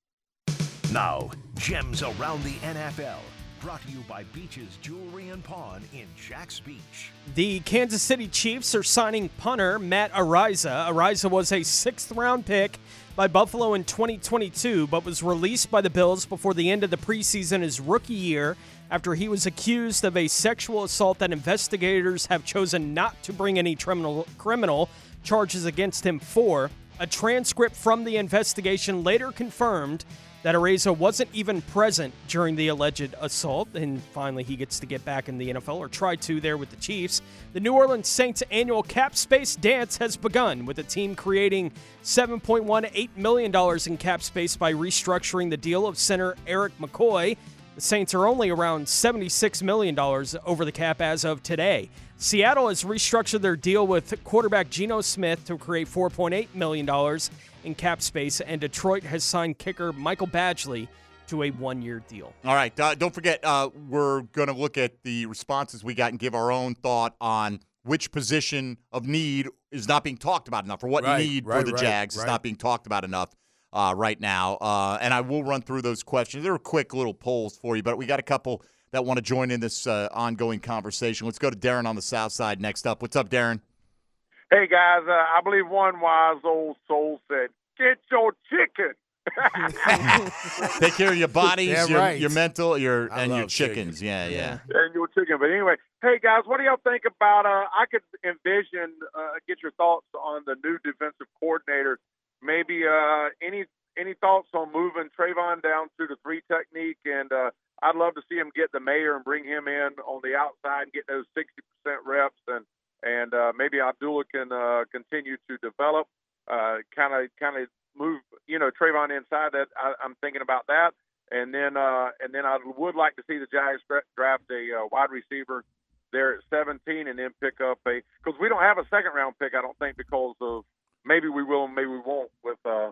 Now, gems around the NFL. Brought to you by Beaches Jewelry and Pawn in Jax Beach. The Kansas City Chiefs are signing punter Matt Araiza. Araiza was a sixth round pick by Buffalo in 2022, but was released by the Bills before the end of the preseason his rookie year after he was accused of a sexual assault that investigators have chosen not to bring any criminal, criminal charges against him for. A transcript from the investigation later confirmed that Araiza wasn't even present during the alleged assault, and finally he gets to get back in the NFL, or try to there with the Chiefs. The New Orleans Saints annual cap space dance has begun, with the team creating $7.18 million in cap space by restructuring the deal of center Erik McCoy. The Saints are only around $76 million over the cap as of today. Seattle has restructured their deal with quarterback Geno Smith to create $4.8 million in cap space, and Detroit has signed kicker Michael Badgley to a one year deal. All right. Uh, don't forget, uh, we're going to look at the responses we got and give our own thought on which position of need is not being talked about enough, or what Right, need for the right, Jags is not being talked about enough uh, right now. Uh, and I will run through those questions. They're quick little polls for you, but we got a couple that want to join in this uh, ongoing conversation. Let's go to Darren on the South Side next up. What's up, Darren? Hey guys, uh, I believe one wise old soul said, "Get your chicken." Take care of your bodies, Yeah, your, right. your mental, your I and your love chickens. Yeah, yeah. and your chicken. But anyway, hey guys, what do y'all think about? Uh, I could envision, uh, get your thoughts on the new defensive coordinator. Maybe uh, any any thoughts on moving Travon down to the three technique? And uh, I'd love to see him get the mayor and bring him in on the outside and get those sixty percent reps. And and uh, maybe Abdullah can uh, continue to develop, kind of kind of move, you know, Travon inside. That I, I'm thinking about that. And then uh, and then I would like to see the Giants draft a uh, wide receiver there at 17, and then pick up a because we don't have a second round pick. I don't think because of maybe we will, maybe we won't with uh,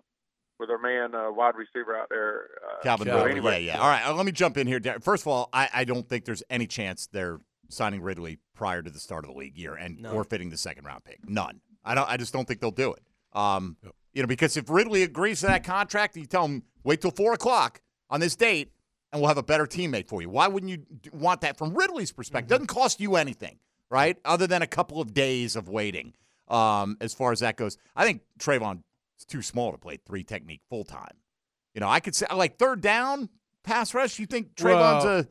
with our man uh, wide receiver out there. Uh, Calvin anyway, yeah, yeah. All right, uh, let me jump in here. First of all, I, I don't think there's any chance they're signing Ridley prior to the start of the league year and No. forfeiting the second round pick. None. I don't. I just don't think they'll do it. Um, you know, because if Ridley agrees to that contract, you tell him wait till four o'clock on this date, and we'll have a better teammate for you. Why wouldn't you want that from Ridley's perspective? Doesn't cost you anything, right? Other than a couple of days of waiting. Um, as far as that goes, I think Travon is too small to play three technique full time. You know, I could say like third down pass rush. You think Travon's Well, a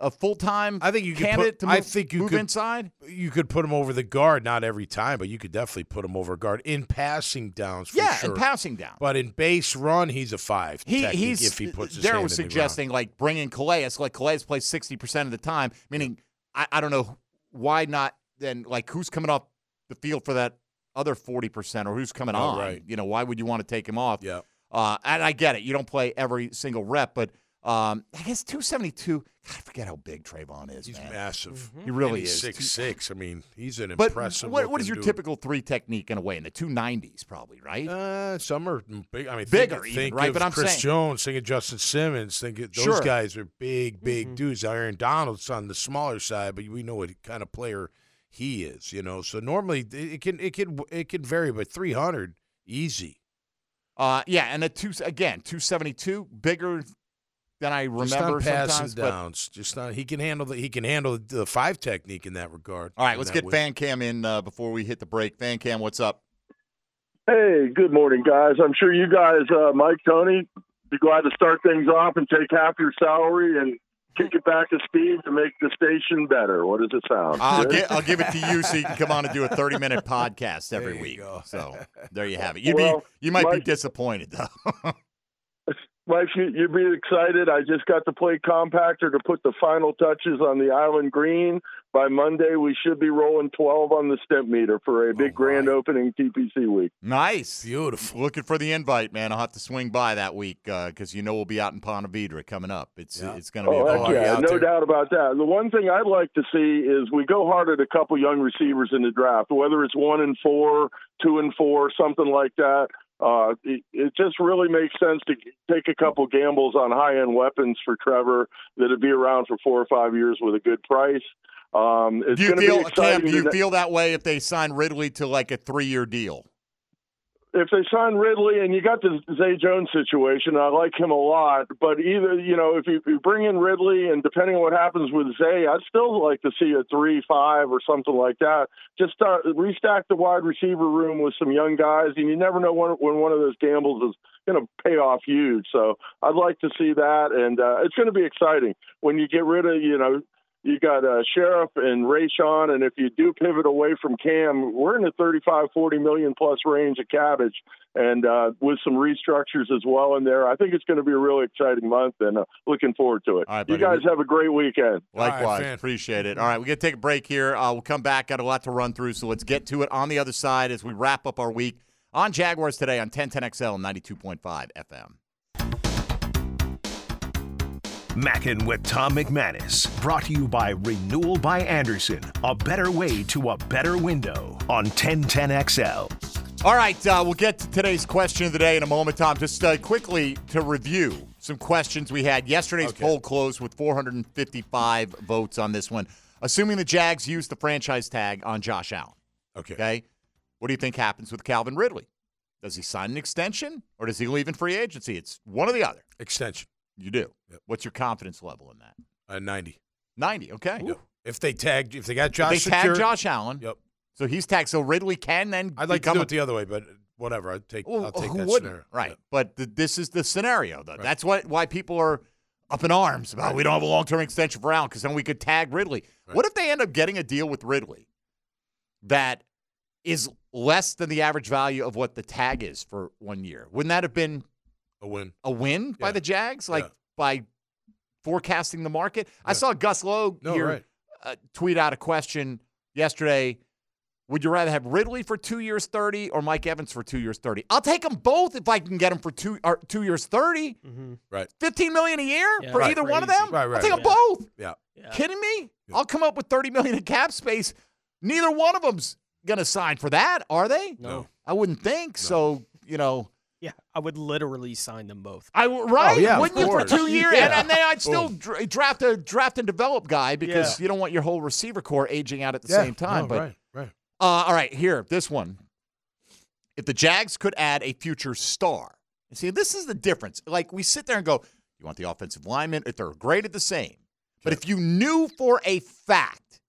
a full time? I think you could candidate put, to move, I think you move could, inside. You could put him over the guard, not every time, but you could definitely put him over guard in passing downs. For Yeah, sure. in passing down. But in base run, he's a five. He, he's if he puts his Darren was in the ground. suggesting like bringing Calais, like Calais plays sixty percent of the time. Meaning, I, I don't know why not. Then like who's coming off the field for that other forty percent, or who's coming Oh, on? right. You know, why would you want to take him off? Yeah. Uh, and I get it. You don't play every single rep, but um, I guess two seventy two. I forget how big Travon is. He's man. massive. He really he's is. Six six. I mean, he's an But impressive. what, what is your dude. typical three technique in a way? In the two nineties, probably, right? Uh, some are big. I mean, Bigger think, even, think right? Of But I'm Chris saying- Jones, think of Justin Simmons. Think of, those Sure. guys are big, big dudes. Aaron Donald's on the smaller side, but we know what kind of player he is. You know, so normally it it can it can it can vary, but three hundred easy. Uh, yeah, and a two again, two seventy two, bigger than I Just remember on passing sometimes. But downs. Just not. He can handle the he can handle the five technique in that regard. all right, let's get way. Fan Cam in uh, before we hit the break. Fan Cam, what's up? Hey, good morning, guys. I'm sure you guys, uh, Mike, Tony, be glad to start things off and take half your salary and kick it back to speed to make the station better. What does it sound? I'll, Good? gi- I'll give it to you so you can come on and do a thirty minute podcast every week. So there you have it. You'd Well, be you might be disappointed though. Mike, you, you'd be excited. I just got to play compactor to put the final touches on the island green by Monday, we should be rolling 12 on the stimp meter for a big grand opening TPC week. Nice. Beautiful. Looking for the invite, man. I'll have to swing by that week because you know we'll be out in Ponte Vedra coming up. It's it's going to be Oh, a heck party yeah, no there. doubt about that. The one thing I'd like to see is we go hard at a couple young receivers in the draft, whether it's one and four, two and four, something like that. Uh, it, it just really makes sense to take a couple gambles on high end weapons for Trevor that'd be around for four or five years with a good price. Um, it's Do you going to feel be exciting. Cam? Do you feel that way if they sign Ridley to like a three-year deal? if they sign Ridley and you got the Zay Jones situation, I like him a lot. But either you know, if you, if you bring in Ridley and depending on what happens with Zay, I'd still like to see a three five or something like that. Just start restack the wide receiver room with some young guys, and you never know when when one of those gambles is going to pay off huge. So I'd like to see that, and uh, it's going to be exciting when you get rid of you know you got uh, Scherff and Rayshawn, and if you do pivot away from Cam, we're in the 35, 40 million plus range of cabbage, and uh, with some restructures as well in there. I think it's going to be a really exciting month, and uh, looking forward to it. right, you guys have a great weekend. Likewise, appreciate it. All right, we got to take a break here. Uh, we'll come back. Got a lot to run through, so let's get to it on the other side as we wrap up our week on Jaguars today on 1010XL 92.5 FM. Mackin with Tom McManus. Brought to you by Renewal by Andersen. A better way to a better window on 1010XL. All right, uh, we'll get to today's question of the day in a moment, Tom. Just uh, quickly to review some questions we had. Yesterday's poll closed with 455 votes on this one. Assuming the Jags use the franchise tag on Josh Allen. Okay. Okay. What do you think happens with Calvin Ridley? Does he sign an extension or does he leave in free agency? It's one or the other. Extension. You do. What's your confidence level in that? Uh, 90. 90. Okay. If they tag, if they got Josh, If they tag secured- Josh Allen. Yep. So he's tagged. So Ridley can then. I'd like to do a- it the other way, but whatever. I'd take. Well, I'll take who that wouldn't? scenario. Right. But th- this is the scenario, though. That's what why people are up in arms about we don't have a long term extension for Allen because then we could tag Ridley. What if they end up getting a deal with Ridley that is less than the average value of what the tag is for one year? Wouldn't that have been a win? A win by the Jags, like Yeah. by forecasting the market. I saw Gus Logue No, here right. uh, tweet out a question yesterday. Would you rather have Ridley for two years thirty or Mike Evans for two years thirty? I'll take them both if I can get them for two or two years 30 Right. Fifteen million a year Yeah, for right. either one of them. Right, I'll take right. them both. Yeah. Kidding me? I'll come up with thirty million in cap space. Neither one of them's gonna sign for that, are they? No. I wouldn't think so. You know. Yeah, I would literally sign them both. I w- right? Oh, yeah, of Wouldn't you for two years? Yeah. And, and then I'd still dra- draft a draft and develop guy because Yeah. you don't want your whole receiver core aging out at the Yeah, same time. no, but right, right. Uh, all right, here this one. If the Jags could add a future star, see, this is the difference. Like we sit there and go, you want the offensive lineman if they're graded the same, but if you knew for a fact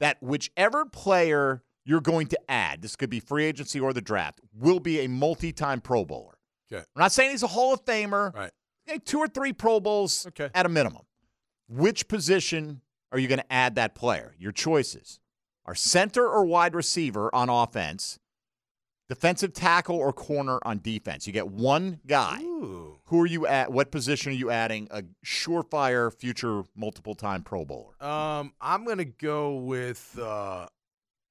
that whichever player you're going to add, this could be free agency or the draft, will be a multi-time Pro Bowler. Okay. I'm not saying he's a Hall of Famer. Right. Okay, two or three Pro Bowls at a minimum. Which position are you going to add that player? Your choices are center or wide receiver on offense, defensive tackle or corner on defense. You get one guy. Who are you at? What position are you adding? A surefire future multiple time Pro Bowler. Um, I'm gonna go with uh,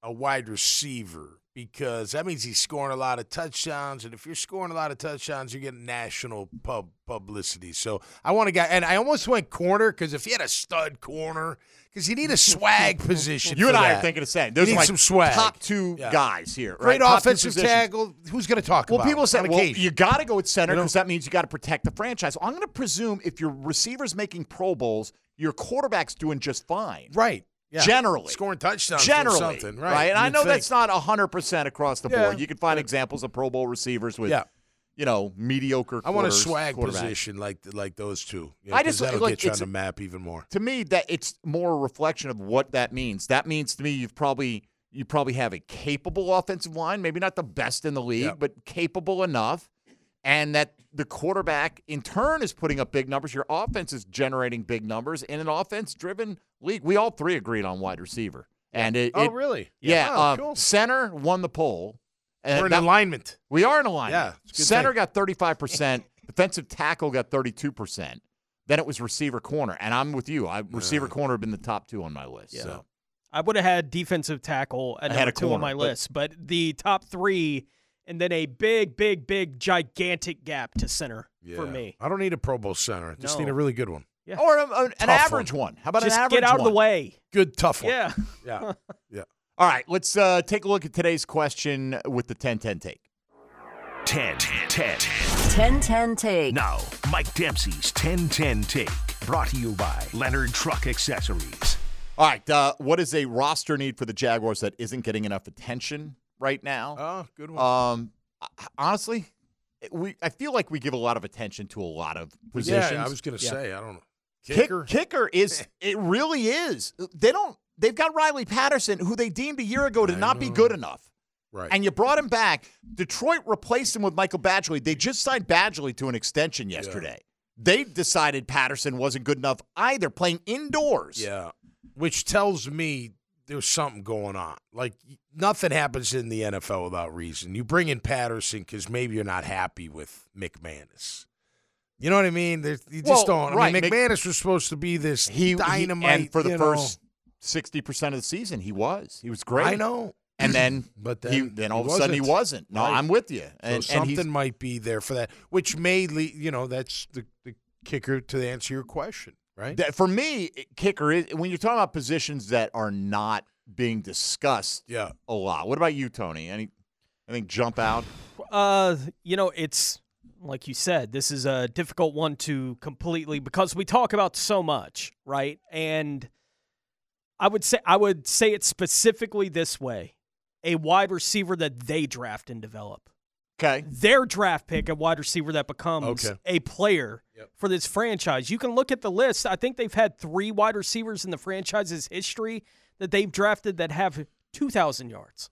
a wide receiver because that means he's scoring a lot of touchdowns, and if you're scoring a lot of touchdowns, you're getting national pub publicity. So I want a guy, and I almost went corner because if you had a stud corner, because you need a swag position. You and I that. are thinking the same. There's like some swag. top two Yeah. guys here. Great right? Top two offensive tackle. Who's going to talk about? Well, about? people say, well, occasion? you got to go with center You know? because that means you got to protect the franchise. Well, I'm going to presume if your receiver's making Pro Bowls, your quarterback's doing just fine. Right. Yeah. Generally. Scoring touchdowns. or Generally. something. Right. And I know think. that's not 100% across the Yeah. board. You can find examples of Pro Bowl receivers with, Yeah. you know, mediocre I want a swag position like like those two. Yeah, I 'cause just- that'll like, get you on the map even more. to me that it's more a reflection of what that means. That means to me you've probably you probably have a capable offensive line, maybe not the best in the league, Yeah. but capable enough, and that the quarterback in turn is putting up big numbers. Your offense is generating big numbers in an offense-driven league. We all three agreed on wide receiver, and it. Oh, it- really? Yeah. Oh, uh, cool. Center won the poll. We're in that- alignment. We are in alignment. Yeah, it's a good Center thing. got 35%, defensive tackle got 32%. Then it was receiver corner. And I'm with you. I receiver corner have been the top two on my list. So I would have had defensive tackle at I had number a two on my but- list, but the top three, and then a big, big, big, gigantic gap to center yeah. for me. I don't need a Pro Bowl center. I just No. need a really good one. Yeah. Or a, a- an Tough average one. How about Just an average get out of the way. Good, tough one. Yeah. Yeah. yeah. All right, let's uh, take a look at today's question with the 10-10 take. 10 10. 10 10 take. Now, Mike Dempsey's 10 10 take. Brought to you by Leonard Truck Accessories. All right, uh, what is a roster need for the Jaguars that isn't getting enough attention right now? Oh, good one. Um, honestly, we I feel like we give a lot of attention to a lot of positions. Yeah, I was going to say, I don't know. Kick- Kicker? kicker is it really is. They don't. They've got Riley Patterson, who they deemed a year ago to not be good enough. Right. And you brought him back. Detroit replaced him with Michael Badgley. They just signed Badgley to an extension yesterday. They decided Patterson wasn't good enough either, playing indoors. Yeah. Which tells me there's something going on. Like nothing happens in the NFL without reason. You bring in Patterson because maybe you're not happy with McManus. You know what I mean? There's, you just Well, don't. right, I mean, Mc- McManus was supposed to be this He, he- dynamite. and for the first sixty percent of the season, he was. He was great. I know. And then, But he, then then he all of a sudden he wasn't. No, Right. I'm with you. And, and something he's, might be there for that, which may lead. You know, that's the, the kicker to answer your question, right? That- for me, kicker is when you're talking about positions that are not being discussed. Yeah. a lot. What about you, Tony? Any, anything jump out? Uh, you know, it's like you said, this is a difficult one to completely because we talk about so much, right? And I would say I would say it specifically this way: a wide receiver that they draft and develop. Okay. Their draft pick, a wide receiver that becomes Okay. a player for this franchise. You can look at the list. I think they've had three wide receivers in the franchise's history that they've drafted that have 2,000 yards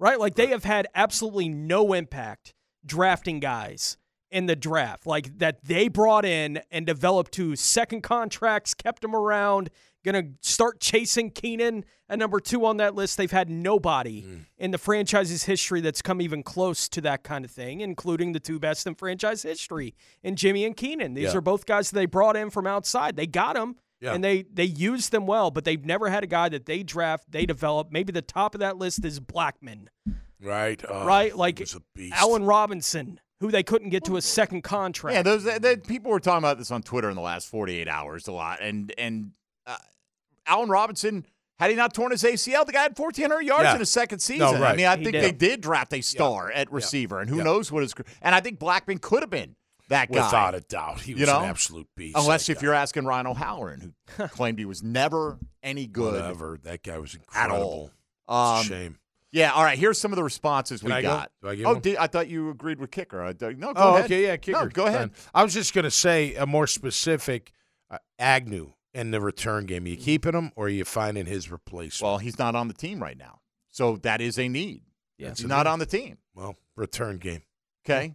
right? Like they have had absolutely no impact drafting guys in the draft, like that they brought in and developed to second contracts, kept them around, gonna start chasing Keenan at number two on that list. They've had nobody Mm. in the franchise's history that's come even close to that kind of thing, including the two best in franchise history in Jimmy and Keenan. These Yeah. are both guys that they brought in from outside. They got them. Yeah. And they they used them well, but they've never had a guy that they draft, they develop. Maybe the top of that list is Blackmon Right. Oh, right? Like he a beast. Allen Robinson, who they couldn't get to a second contract. Yeah, those that, that- people were talking about this on Twitter in the last 48 hours a lot, and and uh, Allen Robinson. Had he not torn his ACL, the guy had 1,400 yards Yeah. in his second season. No, I mean, I He think did. they did draft a star at receiver, and who Yeah. knows what his. And I think Blackmon could have been that guy. Without a doubt, he was you know? an absolute beast. Unless that if you're asking Ryan O'Halloran, who claimed he was never any good Whatever. That guy was at incredible. all. It's Um, a shame. Yeah, all right. Here's some of the responses Can we I go? got. Do I get oh, one? did, I thought you agreed with kicker. I, thought- no, go oh, ahead. okay, yeah, kicker. No, go ahead. Fine. I was just going to say a more specific uh, Agnew in the return game. Are you keeping him or are you finding his replacement? Well, he's not on the team right now, so that is a need. Yeah, he's it's a not need. on the team. Well, return game. Okay,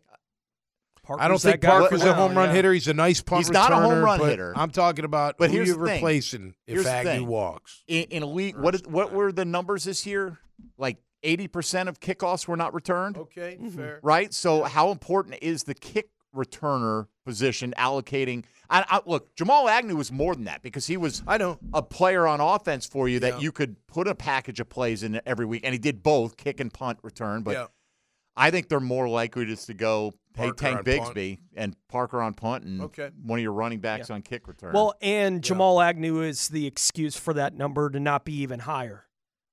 Parker's I don't that think guy Parker's a now, home run yeah. hitter. He's a nice punt He's not a home returner, run but hitter. I'm talking about But who here's you're the thing. replacing Here's if the Agnew thing. walks. in, in league. what is, what were the numbers this year? Like eighty percent of kickoffs were not returned. Okay, mm-hmm. fair. Right. So, how important is the kick returner position allocating? I, I, look, Jamal Agnew was more than that because he was I know a player on offense for you that Yeah. you could put a package of plays in every week, and he did both kick and punt return. But Yeah. I think they're more likely just to go, hey, Parker Tank on punt. Bigsby and Parker on punt, and Okay. one of your running backs on kick return. Well, and Jamal Agnew is the excuse for that number to not be even higher,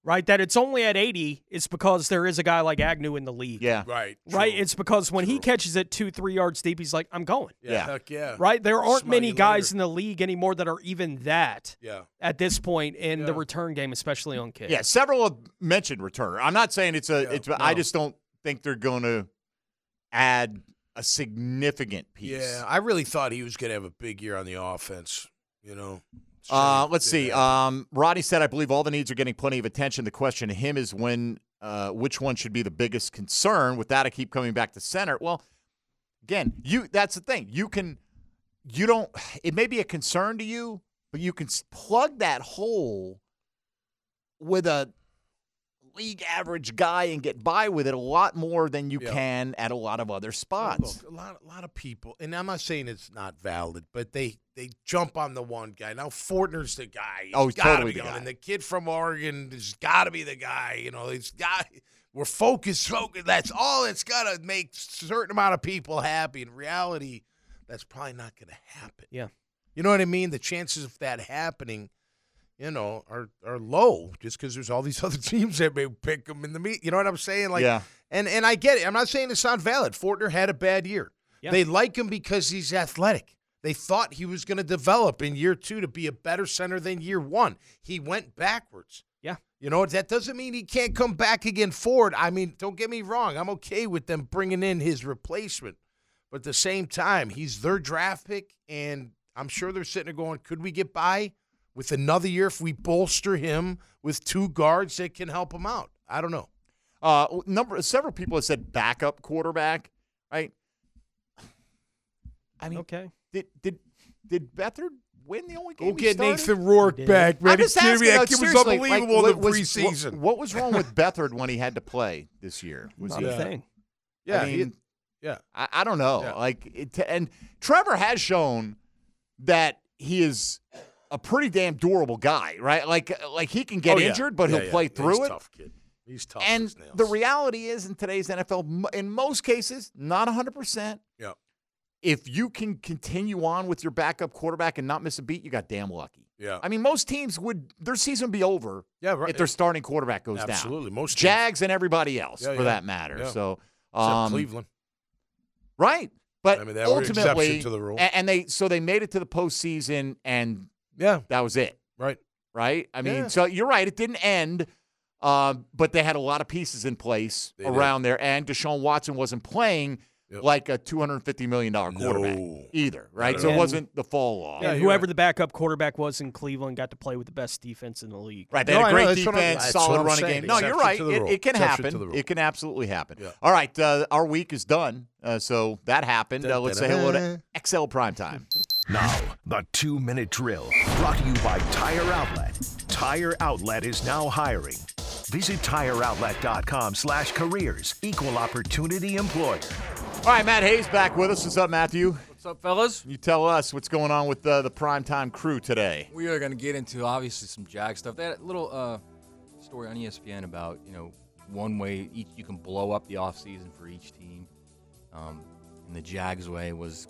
right? That it's only at 80 is because there is a guy like Agnew in the league. yeah, Right. Right? It's because when he catches it two, three yards deep, he's like, I'm going. Yeah. Yeah. Heck yeah. Right? There aren't Smell many guys later. in the league anymore that are even that Yeah. at this point in the return game, especially on kick. Yeah, several have mentioned returner. I'm not saying it's a. Yeah, it's. I just don't think they're going to add a significant piece. Yeah, I really thought he was going to have a big year on the offense. You know. Uh, let's see. Um, Roddy said, "I believe all the needs are getting plenty of attention. The question to him is when, uh, which one should be the biggest concern? With that, I keep coming back to center. Well, again, you. That's the thing. You can. You don't. It may be a concern to you, but you can plug that hole with a league average guy and get by with it a lot more than you Yeah. can at a lot of other spots. Look, a lot, a lot of people, and I'm not saying it's not valid, but they they jump on the one guy. Now Fortner's the guy. He's Oh, gotta totally be the on. guy. And the kid from Oregon has got to be the guy. You know, he's got. We're focused, focused. That's all that's got to make certain amount of people happy. In reality, that's probably not going to happen. Yeah. You know what I mean? The chances of that happening, you know, are are low just because there's all these other teams that may pick them in the meet. You know what I'm saying? Like, Yeah. And and I get it. I'm not saying it's not valid. Fortner had a bad year. Yeah. They like him because he's athletic. They thought he was going to develop in year two to be a better center than year one. He went backwards. Yeah. You know, that doesn't mean he can't come back again forward. I mean, don't get me wrong. I'm okay with them bringing in his replacement. But at the same time, he's their draft pick, and I'm sure they're sitting there going, could we get by with another year if we bolster him with two guards that can help him out? I don't know. Uh, number several people have said backup quarterback, right? I mean, okay. Did did did Beathard win the only game? Go he get started? Nathan Rourke did. back, I'm man. just Give me asking. that kid was seriously, like, unbelievable what in the was- preseason. What, what was wrong with Beathard when he had to play this year? Was Not he? a thing. Yeah, I he- yeah. I, I don't know. Yeah. Like, it, and Trevor has shown that he is a pretty damn durable guy, right? Like, like he can get Oh, yeah. injured, but Yeah, he'll yeah. play He's through it. tough kid. He's tough. And the reality is, in today's NFL, in most cases, not 100%. Yeah. If you can continue on with your backup quarterback and not miss a beat, you got damn lucky. Yeah. I mean, most teams would, their season be over Yeah, right. if their starting quarterback goes down. Absolutely. Most teams. Jags and everybody else, for that matter. So, um, Cleveland. Right. But I mean, they were an exception ultimately, to the rule. and they so they made it to the postseason, and Yeah. that was it. Right. Right. I mean, Yeah. so you're right. It didn't end, um, but they had a lot of pieces in place They did. around there, and Deshaun Watson wasn't playing Yep. like a 250 million dollar quarterback No. either. Right. So it wasn't the fall off. Yeah, whoever right. the backup quarterback was in Cleveland got to play with the best defense in the league. Right, they No, had a great that's I'm- defense, solid running saying. game. No, you're right. It, it can Exception happen. It can absolutely happen. Yeah. All right, uh, our week is done, uh, so that happened. Uh, let's say hello to XL Prime Time. Now, the two minute drill brought to you by Tire Outlet. Tire Outlet is now hiring. Visit tireoutlet.com slash careers. Equal opportunity employer. All right, Matt Hayes back with us. What's up, Matthew? What's up, fellas? You tell us what's going on with uh, the primetime crew today. We are going to get into obviously some Jag stuff. That little uh, story on ESPN about you know one way each you can blow up the offseason for each team, um, and the Jags way was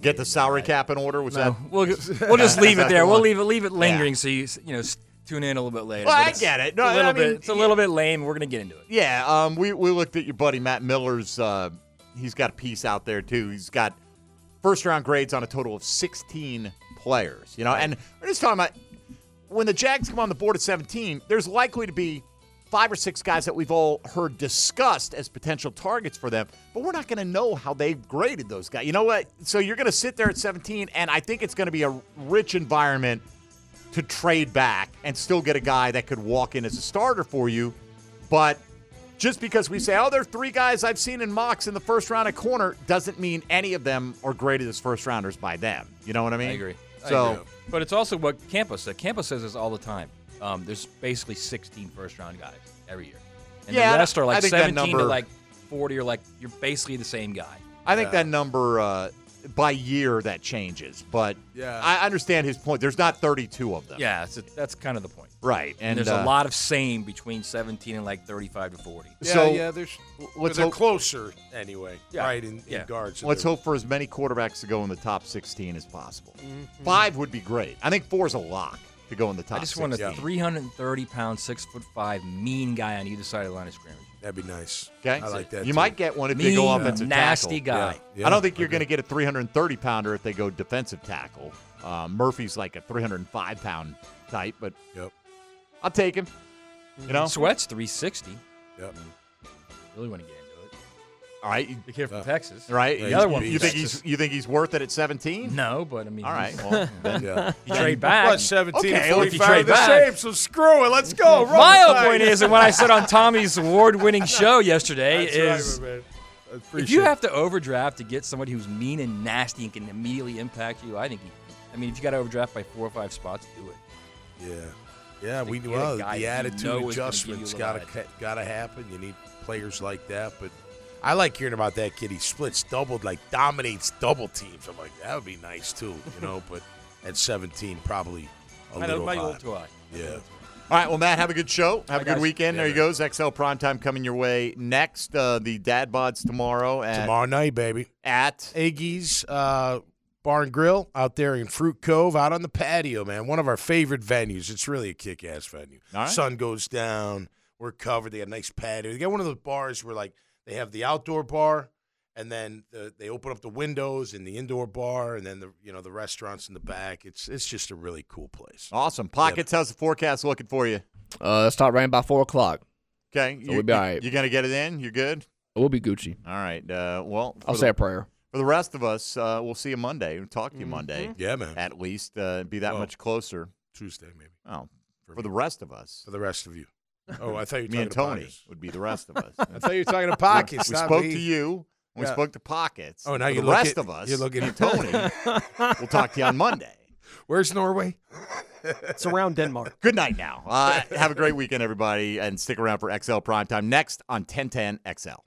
Get the salary cap in order. Was No, that? we'll, we'll just leave it there. the We'll leave it leave it lingering Yeah. so you you know tune in a little bit later. Well, I get it. it's No, a little I bit. it's a little bit lame. We're gonna get into it. Yeah, um, we we looked at your buddy Matt Miller's. Uh, he's got a piece out there too. He's got first round grades on a total of 16 players. You know, and we're just talking about when the Jags come on the board at 17. There's likely to be five or six guys that we've all heard discussed as potential targets for them, but we're not going to know how they've graded those guys. You know what? So you're going to sit there at 17, and I think it's going to be a rich environment to trade back and still get a guy that could walk in as a starter for you. But just because we say, oh, there are three guys I've seen in mocks in the first round at corner, doesn't mean any of them are graded as first rounders by them. You know what I mean? I agree. I So, agree. but it's also what Campus said. Campos says this all the time. Um, there's basically 16 first round guys every year, and Yeah, the rest are like 17 number- to like 40 or like you're basically the same guy. I think that number uh, by year that changes, but Yeah. I understand his point. There's not 32 of them. Yeah, that's, that's kind of the point. Right, And, and, there's uh, a lot of same between 17 and like 35 to 40. Yeah, So, yeah, there's let's they're hope- closer anyway, Yeah. right? In, in Yeah. guards. Let's hope for as many quarterbacks to go in the top 16 as possible. Mhm. Five would be great. I think four is a lock to go in the top. I just want a 16. 330 pound, six foot five, mean guy on either side of the line of scrimmage. That'd be nice. Okay, I like that. You too. might get one if they go Mean, offensive nasty tackle. guy. Yeah, I don't think you're agree. going to get a 330 pounder if they go defensive tackle. Uh, Murphy's like a 305 pound type, but Yep. I'll take him. You know, Sweat's 360. Yep. Really want to get into it. All right, you- The kid from Texas. Uh, right. The other one. You from think he's you think he's worth it at 17? No, but I mean. All right. Well, then, Yeah. you trade back. Plus 17 Okay, well, if you 45 trade the back- same, so screw it. Let's go. Run My whole point is, and when I said on Tommy's award-winning show yesterday, That's is right, man. I if you it. have to overdraft to get somebody who's mean and nasty and can immediately impact you, I think. You, I mean, if you got to overdraft by four or five spots, do it. Yeah. Yeah, to we well guy the you attitude know is gonna give adjustments gotta gotta happen. You need players like that, but I like hearing about that kid. He splits doubled, like dominates double teams. I'm like that would be nice too, you know. but at 17, probably a I know little my high. Yeah. All right, well, Matt, have a good show. Have a good guys. weekend. there Yeah, he goes. XL Primetime coming your way next. Uh, the Dad Bods tomorrow at Tomorrow night, baby. at Iggy's uh, Bar and Grill out there in Fruit Cove, out on the patio, man. One of our favorite venues. It's really a kick ass venue. All right. Sun goes down. We're covered. They got a nice patio. They got one of those bars where like they have the outdoor bar and then the, they open up the windows in the indoor bar and then the you know the restaurants in the back. It's it's just a really cool place. awesome pockets. How's the forecast looking for you? Uh, start start raining by four o'clock. Okay, So we'll be all right. You gonna get it in? You're good. We'll be Gucci. All right. Uh, well, I'll for say a prayer. For the rest of us, uh, we'll see you Monday. We'll talk to you Monday. Yeah, man. At least uh, be that Well, much closer. Tuesday maybe Oh, for, the rest of us. for the rest of you. Oh, I thought you were Me and talking to Tony Pockets. would be the rest of us. I thought you were talking to Pockets. we not spoke me. to you. We Yeah. spoke to Pockets. Oh, now For you the look rest at- of us. you're looking at- Tony. we'll talk to you on Monday. Where's Norway? It's around Denmark. Good night now. Uh, have a great weekend, everybody, and stick around for XL Primetime next on 1010 XL.